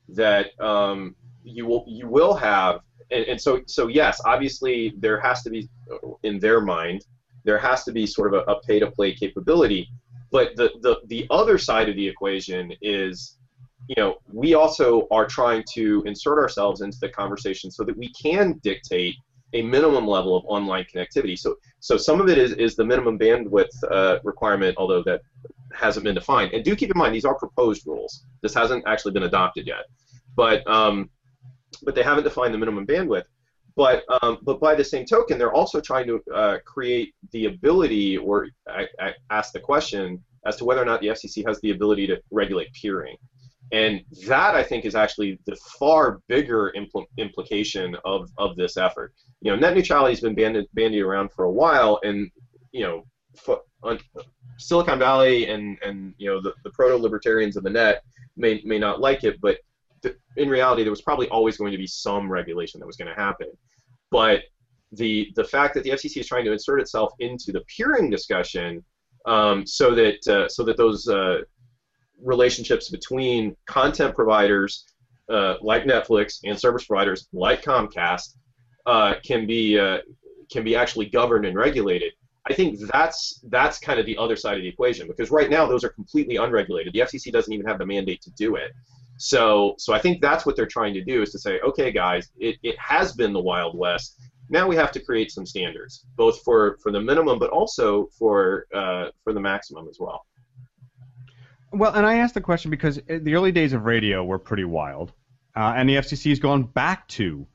That um, you will you will have and, and so so yes, obviously there has to be in their mind there has to be sort of a, a pay to play capability. But the, the the other side of the equation is you know, we also are trying to insert ourselves into the conversation so that we can dictate a minimum level of online connectivity. So, so some of it is, is the minimum bandwidth uh, requirement, although that hasn't been defined. And do keep in mind, these are proposed rules. This hasn't actually been adopted yet. But, um, but they haven't defined the minimum bandwidth. But, um, but by the same token, they're also trying to uh, create the ability or ask the question as to whether or not the FCC has the ability to regulate peering. And that, I think, is actually the far bigger impl- implication of, of this effort. You know, net neutrality has been bandied, bandied around for a while, and, you know, f- on, Silicon Valley and, and you know, the, the proto-libertarians of the net may, may not like it, but in reality, there was probably always going to be some regulation that was going to happen. But the, the fact that the FCC is trying to insert itself into the peering discussion um, so that uh, so that those uh, relationships between content providers uh, like Netflix and service providers like Comcast uh, can be uh, can be actually governed and regulated. I think that's that's kind of the other side of the equation because right now those are completely unregulated. The FCC doesn't even have the mandate to do it. So so I think that's what they're trying to do is to say, okay, guys, it, it has been the Wild West. Now we have to create some standards, both for, for the minimum, but also for uh, for the maximum as well. Well, and I asked the question because the early days of radio were pretty wild, uh, and the FCC has gone back to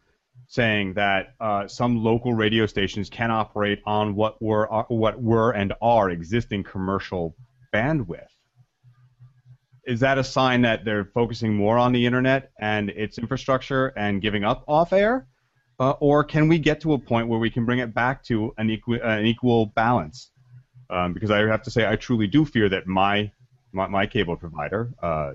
saying that uh, some local radio stations can operate on what were uh, what were and are existing commercial bandwidth. Is that a sign that they're focusing more on the internet and its infrastructure and giving up off air, uh, or can we get to a point where we can bring it back to an equal an equal balance? Um, because I have to say, I truly do fear that my my, my cable provider, uh,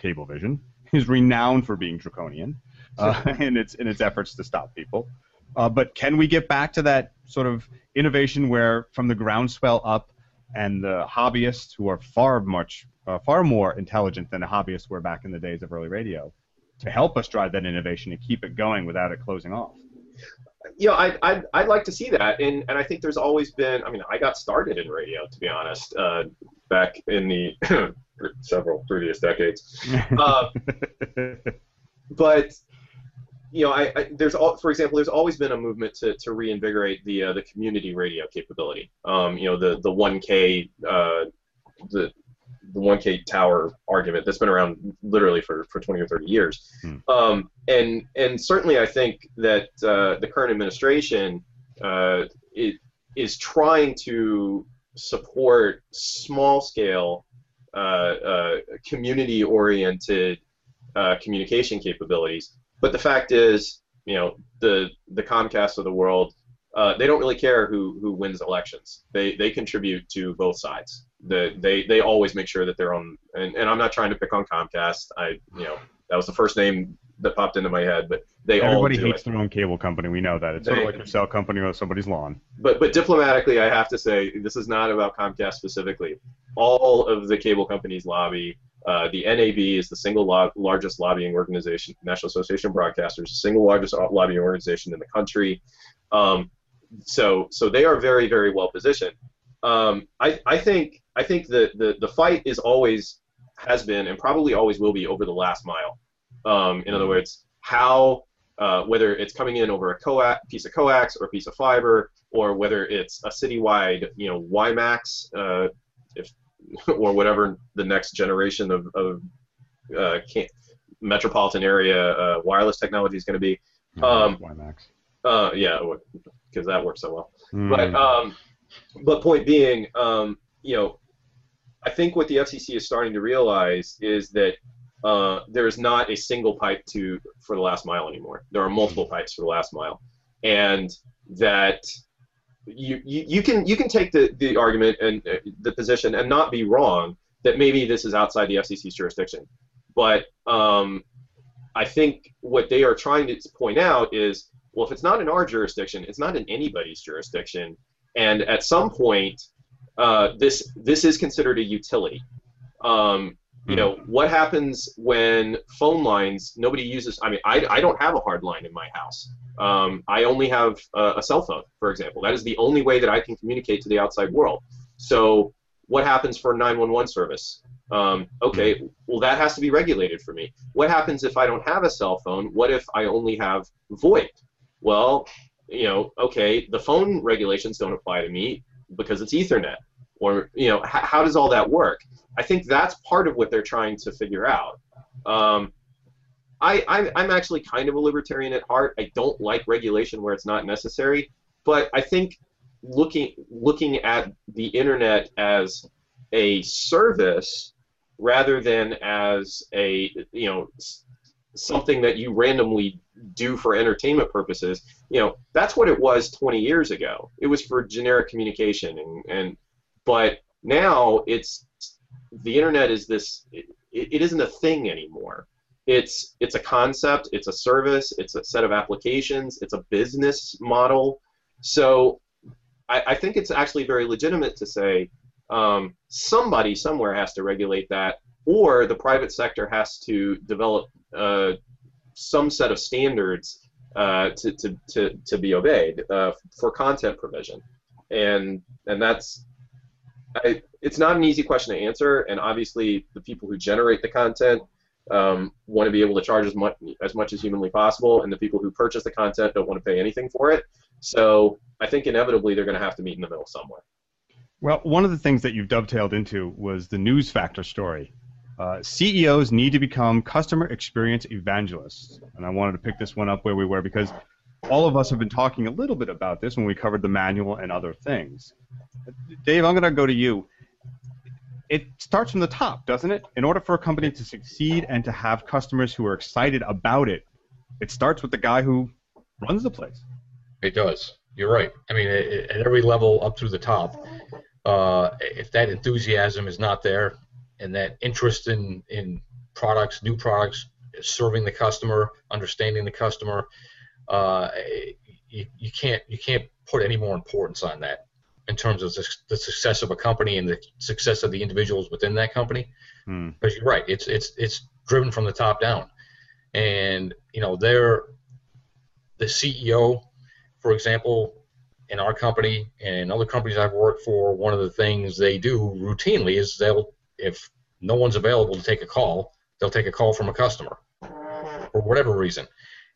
Cablevision, is renowned for being draconian uh, in its in its efforts to stop people. Uh, but can we get back to that sort of innovation where, from the groundswell up, and the hobbyists who are far much uh, far more intelligent than the hobbyists were back in the days of early radio, to help us drive that innovation and keep it going without it closing off? you know, I'd, I'd, I'd like to see that. And, and I think there's always been, I mean, I got started in radio, to be honest, uh, back in the several previous decades. Uh, but, you know, I, I, there's all, for example, there's always been a movement to, to reinvigorate the uh, the community radio capability. Um, you know, the the 1K uh, the the 1K tower argument that's been around literally for, for 20 or 30 years. Hmm. Um, and and certainly I think that uh, the current administration uh, it, is trying to support small scale uh, uh community oriented uh, communication capabilities. But the fact is, you know, the the Comcast of the world uh, they don't really care who, who wins elections. They, they contribute to both sides. The, they, they always make sure that they're on. And, and I'm not trying to pick on Comcast. I you know that was the first name that popped into my head, but they everybody all hates it. their own cable company. We know that it's they, sort of like your cell company on somebody's lawn. But but diplomatically, I have to say this is not about Comcast specifically. All of the cable companies lobby. Uh, the NAB is the single lo- largest lobbying organization, National Association of Broadcasters, the single largest lobbying organization in the country. Um, so so they are very very well positioned. Um, I, I think I think the, the the fight is always has been and probably always will be over the last mile. Um, in other words, how uh, whether it's coming in over a coax, piece of coax or a piece of fiber, or whether it's a citywide, you know, WiMAX, uh, if or whatever the next generation of, of uh, metropolitan area uh, wireless technology is going to be. Mm-hmm. Um. Uh, yeah, because that works so well. Mm. But um, but point being, um, you know, I think what the FCC is starting to realize is that uh, there is not a single pipe to for the last mile anymore. There are multiple hmm. pipes for the last mile, and that you, you, you can you can take the, the argument and uh, the position and not be wrong that maybe this is outside the FCC's jurisdiction, but um, I think what they are trying to point out is well, if it's not in our jurisdiction, it's not in anybody's jurisdiction, and at some point, uh, this this is considered a utility. Um, you know hmm. what happens when phone lines nobody uses i mean i, I don't have a hard line in my house Um, I only have a, a cell phone, for example. That is the only way that I can communicate to the outside world. So what happens for 911 service? Um, okay, well that has to be regulated for me. What happens if I don't have a cell phone? What if I only have VoIP? Well, you know, okay, the phone regulations don't apply to me because it's Ethernet. Or you know, h- how does all that work? I think that's part of what they're trying to figure out. Um, I, I'm, I'm actually kind of a libertarian at heart. I don't like regulation where it's not necessary, but I think looking looking at the internet as a service rather than as a you know something that you randomly do for entertainment purposes you know that's what it was 20 years ago it was for generic communication and, and but now it's the internet is this it, it isn't a thing anymore it's it's a concept it's a service it's a set of applications it's a business model so I, I think it's actually very legitimate to say um, somebody somewhere has to regulate that, or the private sector has to develop uh, some set of standards uh, to, to, to, to be obeyed uh, for content provision. And, and that's, I, it's not an easy question to answer, and obviously the people who generate the content um, want to be able to charge as much as much as humanly possible, and the people who purchase the content don't want to pay anything for it. So I think inevitably they're going to have to meet in the middle somewhere. Well, one of the things that you've dovetailed into was the news factor story. Uh, CEOs need to become customer experience evangelists. And I wanted to pick this one up where we were because all of us have been talking a little bit about this when we covered the manual and other things. Dave, I'm going to go to you. It starts from the top, doesn't it? In order for a company to succeed and to have customers who are excited about it, it starts with the guy who runs the place. It does. You're right. I mean, at every level up through the top, uh, if that enthusiasm is not there and that interest in, in products, new products, serving the customer, understanding the customer, uh, you, you can't you can't put any more importance on that in terms of the success of a company and the success of the individuals within that company. Hmm. Because you're right, it's it's it's driven from the top down, and you know they're the CEO, for example, in our company and other companies I've worked for, one of the things they do routinely is they'll, if no one's available to take a call, they'll take a call from a customer for whatever reason.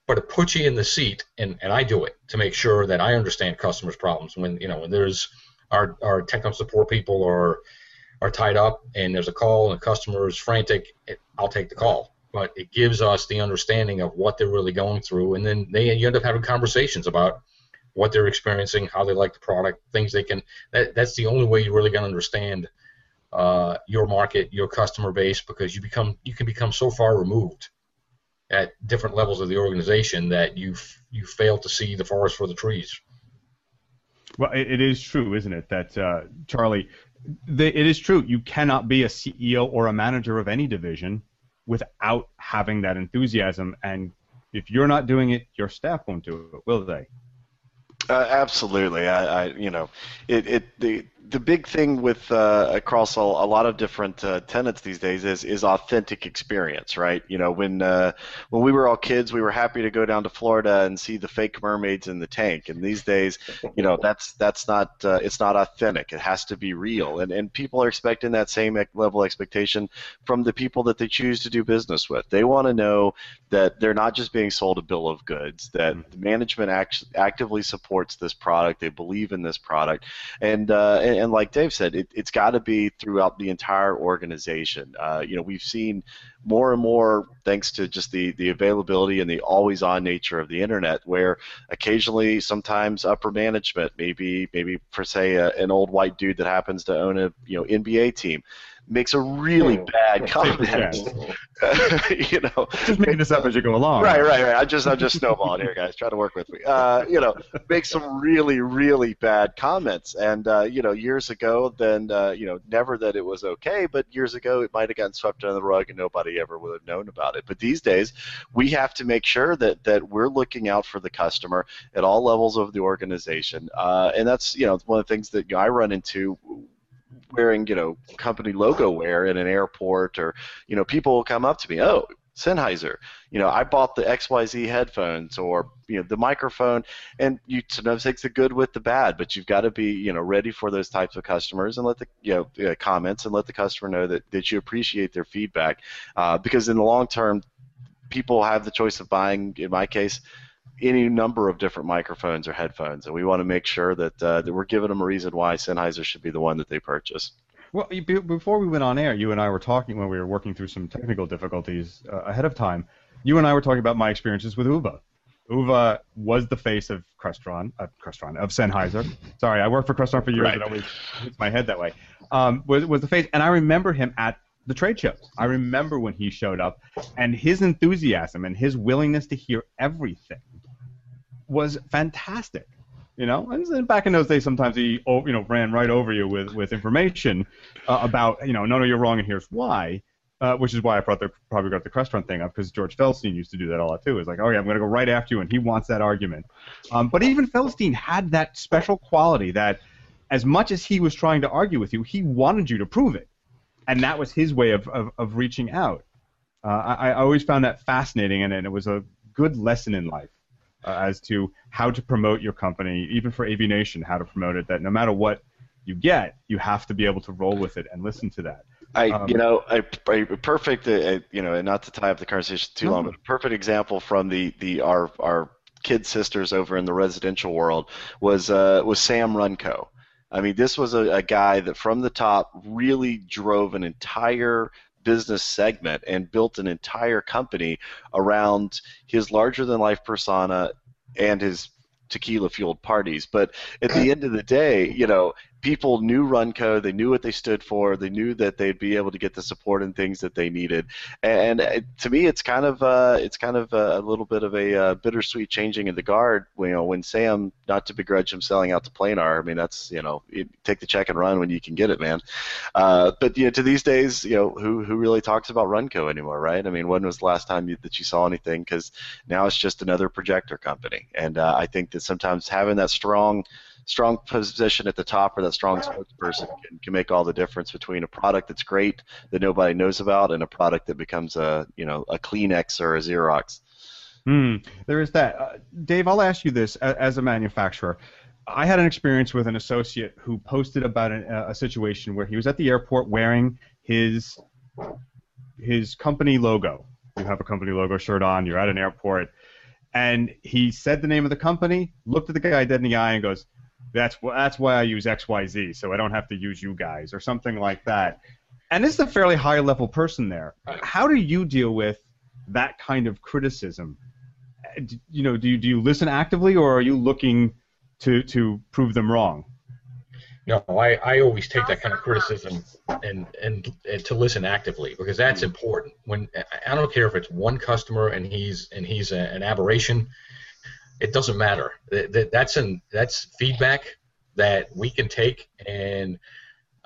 But it puts you in the seat, and, and I do it to make sure that I understand customers' problems. When you know when there's our our technical support people are are tied up and there's a call and the customer is frantic, it, I'll take the call. But it gives us the understanding of what they're really going through, and then they you end up having conversations about what they're experiencing, how they like the product, things they can. That, that's the only way you're really going to understand uh, your market, your customer base, because you become you can become so far removed at different levels of the organization that you you fail to see the forest for the trees. Well, it, it is true, isn't it, that uh, Charlie? The, it is true. You cannot be a CEO or a manager of any division without having that enthusiasm, and if you're not doing it, your staff won't do it, will they? Uh, absolutely. I, I, you know, it, it the the big thing with uh, across a, a, lot of different uh, tenants these days is is authentic experience, right? You know, when uh, when we were all kids, we were happy to go down to Florida and see the fake mermaids in the tank, and these days, you know, that's that's not uh, it's not authentic. It has to be real, and and people are expecting that same level of expectation from the people that they choose to do business with. They want to know that they're not just being sold a bill of goods, that mm-hmm. the management act- actively supports this product, they believe in this product, and uh, and and like Dave said, it, has got to be throughout the entire organization. Uh, you know, we've seen more and more, thanks to just the, the availability and the always on nature of the internet, where occasionally, sometimes upper management, maybe maybe for say a, an old white dude that happens to own a you know NBA team, makes a really bad comment. you know, just making this up as you go along. Right, right, right. I just, I'm just snowballing here, guys. Try to work with me. Uh, you know, make some really, really bad comments. And uh, you know, years ago, then uh, you know, never that it was okay, but years ago, it might have gotten swept under the rug and nobody ever would have known about it. But these days, we have to make sure that that we're looking out for the customer at all levels of the organization. Uh, and that's you know one of the things that you know, I run into wearing you know company logo wear in an airport or you know people will come up to me oh Sennheiser. You know, I bought the XYZ headphones or you know the microphone, and you sometimes takes the good with the bad, but you've got to be you know ready for those types of customers and let the you know uh, comments and let the customer know that that you appreciate their feedback, uh, because in the long term, people have the choice of buying. In my case. Any number of different microphones or headphones, and we want to make sure that uh, that we're giving them a reason why Sennheiser should be the one that they purchase. Well, before we went on air, you and I were talking when we were working through some technical difficulties uh, ahead of time. You and I were talking about my experiences with Uwe. Uwe was the face of Crestron, uh, Crestron of Sennheiser. Sorry, I worked for Crestron for years. Right. It always hits my head that way. Um, was was the face, and I remember him at the trade shows. I remember when he showed up, and his enthusiasm and his willingness to hear everything was fantastic. You know, and back in those days, sometimes he oh, you know ran right over you with with information uh, about you know no no you're wrong and here's why. Uh, which is why I the, probably got the Crestron thing up because George Feldstein used to do that a lot too. It's like, oh yeah, I'm going to go right after you, and he wants that argument. Um, but even Feldstein had that special quality that, as much as he was trying to argue with you, he wanted you to prove it, and that was his way of of, of reaching out. Uh, I, I always found that fascinating, and, and it was a good lesson in life uh, as to how to promote your company, even for AV Nation, how to promote it. That no matter what you get, you have to be able to roll with it and listen to that. I, um, you know, a, a perfect, uh, you know, and not to tie up the conversation too long, but a perfect example from the the our our kid sisters over in the residential world was uh, was Sam Runco. I mean, this was a, a guy that from the top really drove an entire business segment and built an entire company around his larger than life persona and his tequila fueled parties. But at the end of the day, you know, people knew Runco, they knew what they stood for, they knew that they'd be able to get the support and things that they needed. And uh, to me, it's kind of uh, it's kind of a, little bit of a uh, bittersweet changing of the guard. You know, when Sam, not to begrudge him selling out to Planar, I mean that's you know, you take the check and run when you can get it, man. Uh, but you know, to these days, you know, who who really talks about Runco anymore, right? I mean, when was the last time you, that you saw anything? Because now it's just another projector company, and uh, I think that sometimes having that strong strong position at the top or that strong spokesperson can, can make all the difference between a product that's great that nobody knows about and a product that becomes a you know a Kleenex or a Xerox. Hmm. There is that. Uh, Dave, I'll ask you this as a manufacturer. I had an experience with an associate who posted about an, a situation where he was at the airport wearing his his company logo. You have a company logo shirt on. You're at an airport, and he said the name of the company, looked at the guy dead in the eye, and goes, that's that's why I use XYZ, so I don't have to use you guys or something like that. And this is a fairly high level person there. How do you deal with that kind of criticism? You know, do you do you listen actively or are you looking to to prove them wrong? No, I, I always take that kind of criticism and, and, and to listen actively because that's mm-hmm. important. When I don't care if it's one customer and he's and he's a, an aberration it doesn't matter. That, that's an that's feedback that we can take, and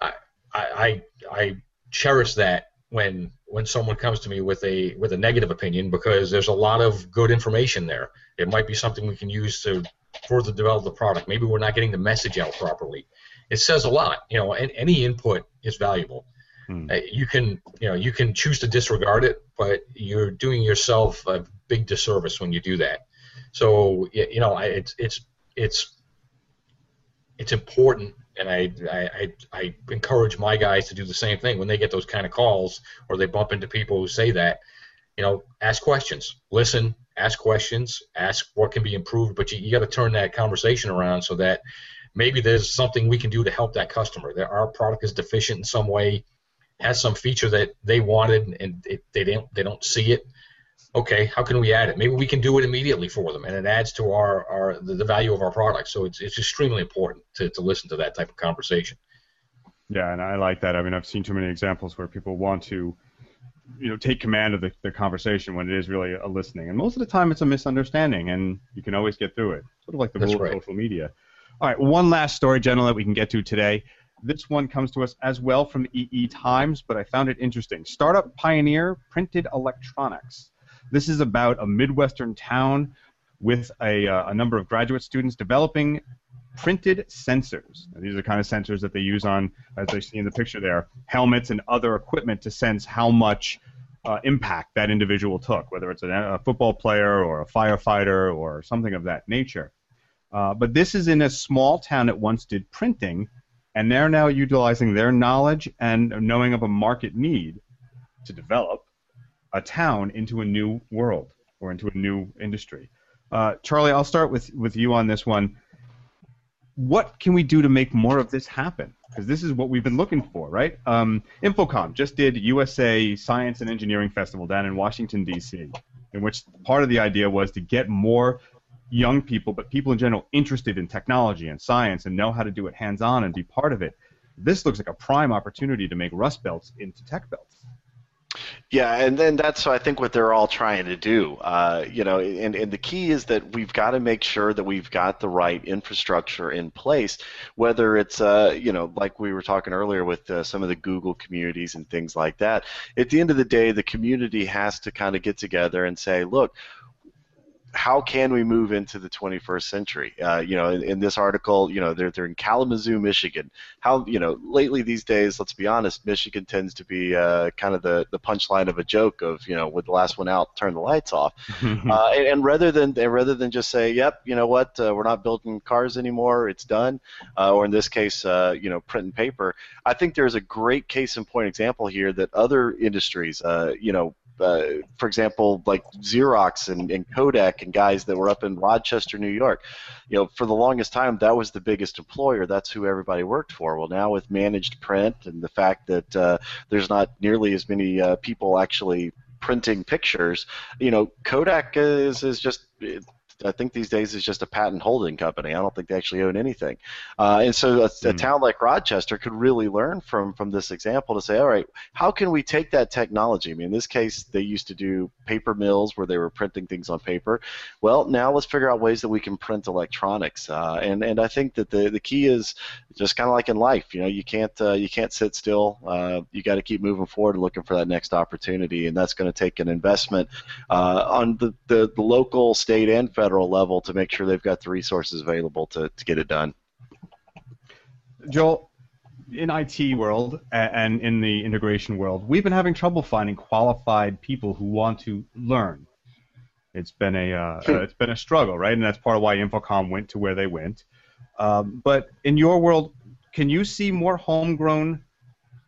I, I I cherish that when when someone comes to me with a with a negative opinion because there's a lot of good information there. It might be something we can use to further develop the product. Maybe we're not getting the message out properly. It says a lot, you know. And any input is valuable. Hmm. Uh, you can you know you can choose to disregard it, but you're doing yourself a big disservice when you do that. So you know, it's it's it's it's important, and I, I I encourage my guys to do the same thing when they get those kind of calls or they bump into people who say that. You know, ask questions, listen, ask questions, ask what can be improved, but you, you got to turn that conversation around so that maybe there's something we can do to help that customer. That our product is deficient in some way, has some feature that they wanted and it, they don't they don't see it okay, how can we add it? Maybe we can do it immediately for them, and it adds to our, our the, the value of our product. So it's, it's extremely important to, to listen to that type of conversation. Yeah, and I like that. I mean, I've seen too many examples where people want to, you know, take command of the, the conversation when it is really a listening. And most of the time, it's a misunderstanding, and you can always get through it. Sort of like the That's rule right. of social media. All right, one last story, gentlemen, that we can get to today. This one comes to us as well from EE Times, but I found it interesting. Startup pioneer printed electronics. This is about a Midwestern town with a, uh, a number of graduate students developing printed sensors. Now, these are the kind of sensors that they use on, as they see in the picture there, helmets and other equipment to sense how much uh, impact that individual took, whether it's a, a, football player or a firefighter or something of that nature. Uh, but this is in a small town that once did printing, and they're now utilizing their knowledge and knowing of a market need to develop a town into a new world or into a new industry. Uh, Charlie, I'll start with, with you on this one. What can we do to make more of this happen? Because this is what we've been looking for, right? Um, InfoComm just did USA Science and Engineering Festival down in Washington, D.C., in which part of the idea was to get more young people, but people in general interested in technology and science and know how to do it hands on and be part of it. This looks like a prime opportunity to make Rust Belts into tech belts. Yeah, and then that's I think what they're all trying to do. Uh, you know, and, and the key is that we've got to make sure that we've got the right infrastructure in place. Whether it's uh, you know, like we were talking earlier with uh, some of the Google communities and things like that. At the end of the day, the community has to kind of get together and say, look, how can we move into the 21st century? Uh, you know, in, in, this article, you know, they're, they're in Kalamazoo, Michigan. How, you know, lately these days, let's be honest, Michigan tends to be uh, kind of the, the punchline of a joke of, you know, with the last one out, turn the lights off. uh, and, and, rather than rather than just say, yep, you know what, uh, we're not building cars anymore, it's done, uh, or in this case, uh, you know, print and paper, I think there's a great case in point example here that other industries, you know, uh, for example, like Xerox and, and, Kodak and guys that were up in Rochester, New York. You know, for the longest time, that was the biggest employer. That's who everybody worked for. Well, now with managed print and the fact that uh, there's not nearly as many uh, people actually printing pictures, you know, Kodak is, is just I think these days is just a patent holding company. I don't think they actually own anything. Uh, and so a, mm. a, hmm. town like Rochester could really learn from from this example to say, all right, how can we take that technology? I mean, in this case, they used to do paper mills where they were printing things on paper. Well, now let's figure out ways that we can print electronics. Uh, and and I think that the the key is just kind of like in life. You know, you can't uh, you can't sit still. Uh, you got to keep moving forward and looking for that next opportunity, and that's going to take an investment uh, on the, the the local, state, and federal federal level to make sure they've got the resources available to, to get it done. Joel, in IT world and in the integration world, we've been having trouble finding qualified people who want to learn. It's been a uh, uh, it's been a struggle, right? And that's part of why InfoComm went to where they went. Um, but in your world, can you see more homegrown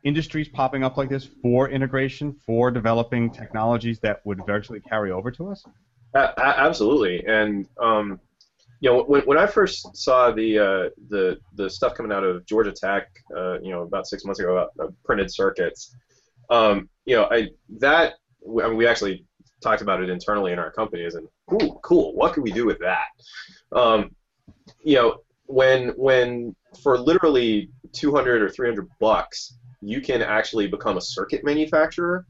industries popping up like this for integration, for developing technologies that would eventually carry over to us? Absolutely, and um, you know when, when I first saw the uh, the the stuff coming out of Georgia Tech, uh, you know about six months ago about uh, printed circuits, um, you know I that I mean, we actually talked about it internally in our company in ooh cool. What can we do with that, um, you know when when for literally 200 or 300 bucks you can actually become a circuit manufacturer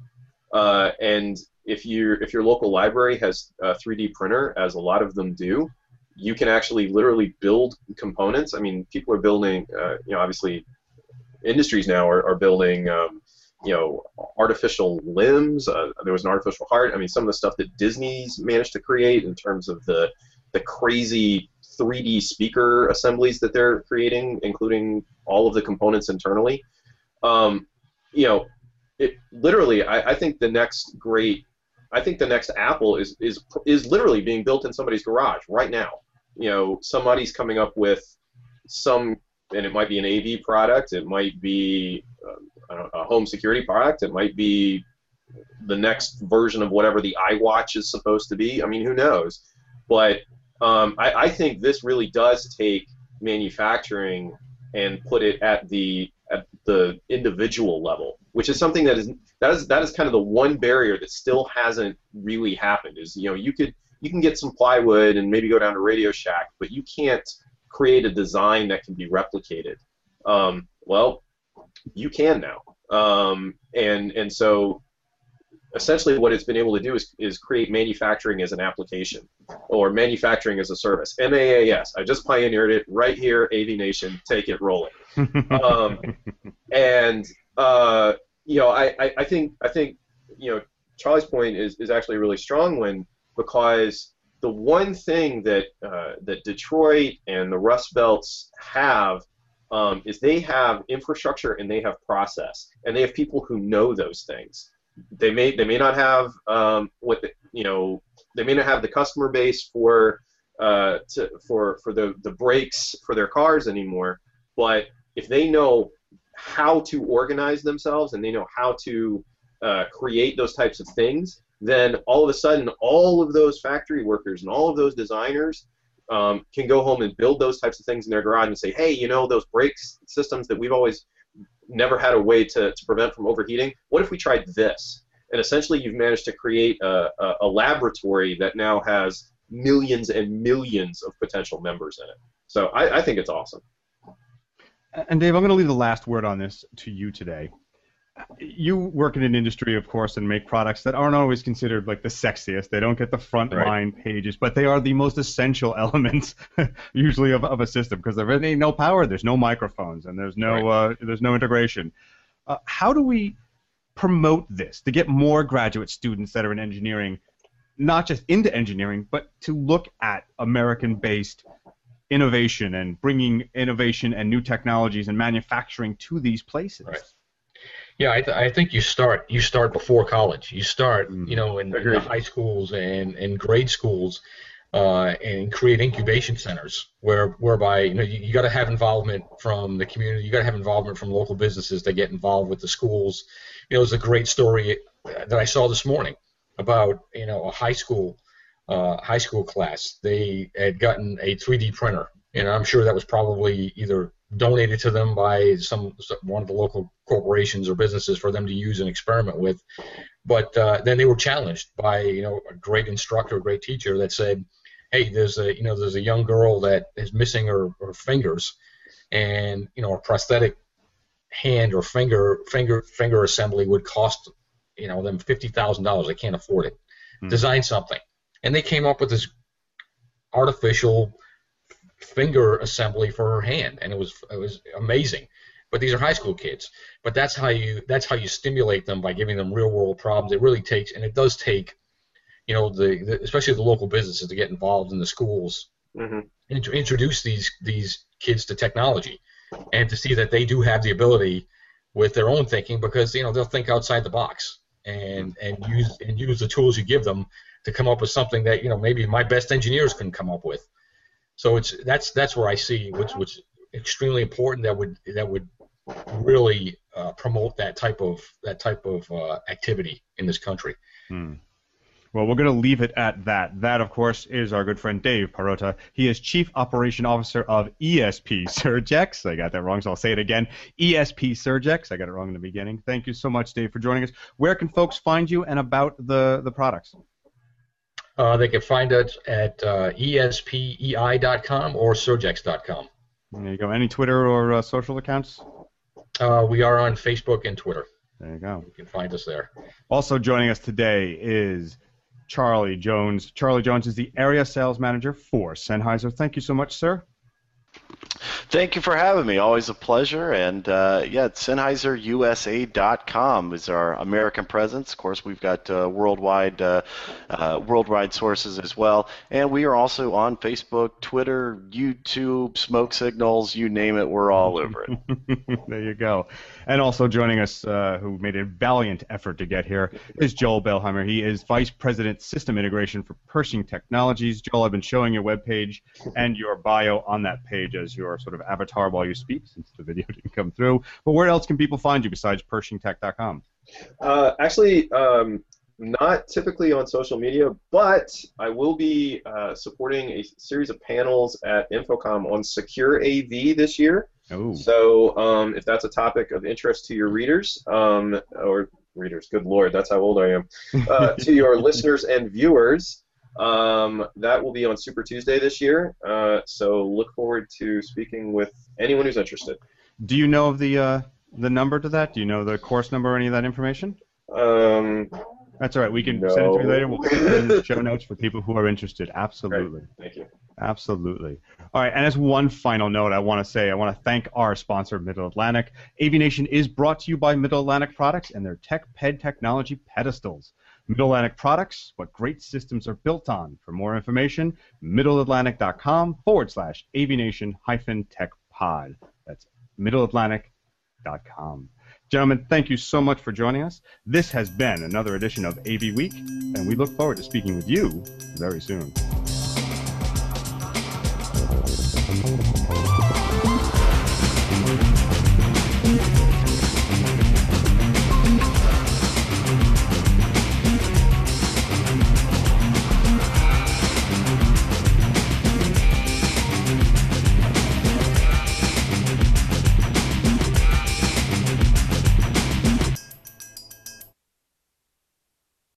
uh, and if you if your local library has a 3D printer, as a lot of them do, you can actually literally build components. I mean, people are building, uh, you know, obviously, industries now are, are building, um, you know, artificial limbs. Uh, there was an artificial heart. I mean, some of the stuff that Disney's managed to create in terms of the the crazy 3D speaker assemblies that they're creating, including all of the components internally. Um, you know, it literally, I, I think the next great I think the next Apple is is is literally being built in somebody's garage right now. You know, somebody's coming up with some, and it might be an AV product, it might be uh, a home security product, it might be the next version of whatever the iWatch is supposed to be. I mean, who knows? But um, I, I think this really does take manufacturing and put it at the at the individual level, which is something that is that is that is kind of the one barrier that still hasn't really happened. Is you know you could you can get some plywood and maybe go down to Radio Shack, but you can't create a design that can be replicated. Um, well, you can now, um, and and so essentially what it's been able to do is, is create manufacturing as an application or manufacturing as a service. MAAS. I just pioneered it right here, AV Nation. Take it rolling. um, and uh, you know, I, I, I think I think you know Charlie's point is, is actually a really strong one because the one thing that uh, that Detroit and the Rust Belts have um, is they have infrastructure and they have process and they have people who know those things. they may they may not have um, what the, you know they may not have the customer base for uh, to, for for the the brakes for their cars anymore, but if they know how to organize themselves and they know how to uh, create those types of things, then all of a sudden all of those factory workers and all of those designers um, can go home and build those types of things in their garage and say, hey, you know, those brakes systems that we've always never had a way to, to prevent from overheating, what if we tried this? And essentially, you've managed to create a, a, a laboratory that now has millions and millions of potential members in it. So I, I think it's awesome. And Dave, I'm going to leave the last word on this to you today you work in an industry, of course, and make products that aren't always considered like the sexiest. They don't get the front right. line pages, but they are the most essential elements, usually of, of a system, because there ain't no power, there's no microphones, and there's no right. uh, there's no integration. Uh, how do we promote this to get more graduate students that are in engineering, not just into engineering, but to look at American-based innovation and bringing innovation and new technologies and manufacturing to these places? Right. Yeah, I, th- I think you start you start before college. You start, you know, in, in high schools and, and grade schools, uh, and create incubation centers where whereby you know you, you got to have involvement from the community. You got to have involvement from local businesses that get involved with the schools. You know, there's a great story that I saw this morning about you know a high school uh, high school class. They had gotten a 3D printer, and I'm sure that was probably either donated to them by some one of the local corporations or businesses for them to use and experiment with. But uh, then they were challenged by you know a great instructor, a great teacher that said, "Hey, there's a you know there's a young girl that is missing her, her fingers, and you know a prosthetic hand or finger finger finger assembly would cost you know them fifty thousand dollars. They can't afford it. Mm-hmm. Design something." And they came up with this artificial finger assembly for her hand, and it was it was amazing. But these are high school kids. But that's how you that's how you stimulate them by giving them real world problems. It really takes, and it does take, you know, the, the especially the local businesses to get involved in the schools mm-hmm. and to introduce these these kids to technology, and to see that they do have the ability with their own thinking because you know they'll think outside the box and and use and use the tools you give them to come up with something that you know maybe my best engineers couldn't come up with. So it's that's that's where I see what's what's extremely important that would that would really uh, promote that type of that type of uh, activity in this country. Hmm. Well, we're going to leave it at that. That, of course, is our good friend Dave Parota. He is Chief Operation Officer of ESP Surgex. I got that wrong, so I'll say it again. ESP Surgex. I got it wrong in the beginning. Thank you so much, Dave, for joining us. Where can folks find you and about the, the products? Uh, they can find us at uh, espei.com or surgex.com. There you go. Any Twitter or uh, social accounts? Uh, we are on Facebook and Twitter. There you go. You can find us there. Also joining us today is Charlie Jones. Charlie Jones is the area sales manager for Sennheiser. Thank you so much, sir. Thank you for having me. Always a pleasure. And uh, yeah, SennheiserUSA.com is our American presence. Of course, we've got uh, worldwide uh, uh, worldwide sources as well. And we are also on Facebook, Twitter, YouTube, Smoke Signals, you name it, we're all over it. there you go. And also joining us, uh, who made a valiant effort to get here, is Joel Bellheimer. He is Vice President System Integration for Pershing Technologies. Joel, I've been showing your webpage and your bio on that page as your sort of avatar while you speak, since the video didn't come through. But where else can people find you besides PershingTech.com? Uh, actually, um, not typically on social media, but I will be uh, supporting a series of panels at InfoComm on secure AV this year. Ooh. So um, if that's a topic of interest to your readers, um, or readers, good lord, that's how old I am, uh, to your listeners and viewers, um, that will be on Super Tuesday this year. Uh, so look forward to speaking with anyone who's interested. Do you know of the uh, the number to that? Do you know the course number or any of that information? Um, that's all right. We can no. send it to you later. We'll put it in the show notes for people who are interested. Absolutely. Great. Thank you. Absolutely. All right, and as one final note, I want to say I want to thank our sponsor, Middle Atlantic. AV-Nation is brought to you by Middle Atlantic Products and their TechPed technology pedestals. Middle Atlantic Products, what great systems are built on. For more information, middleatlantic.com forward slash AV-Nation hyphen tech pod. That's middleatlantic.com. Gentlemen, thank you so much for joining us. This has been another edition of AV Week, and we look forward to speaking with you very soon.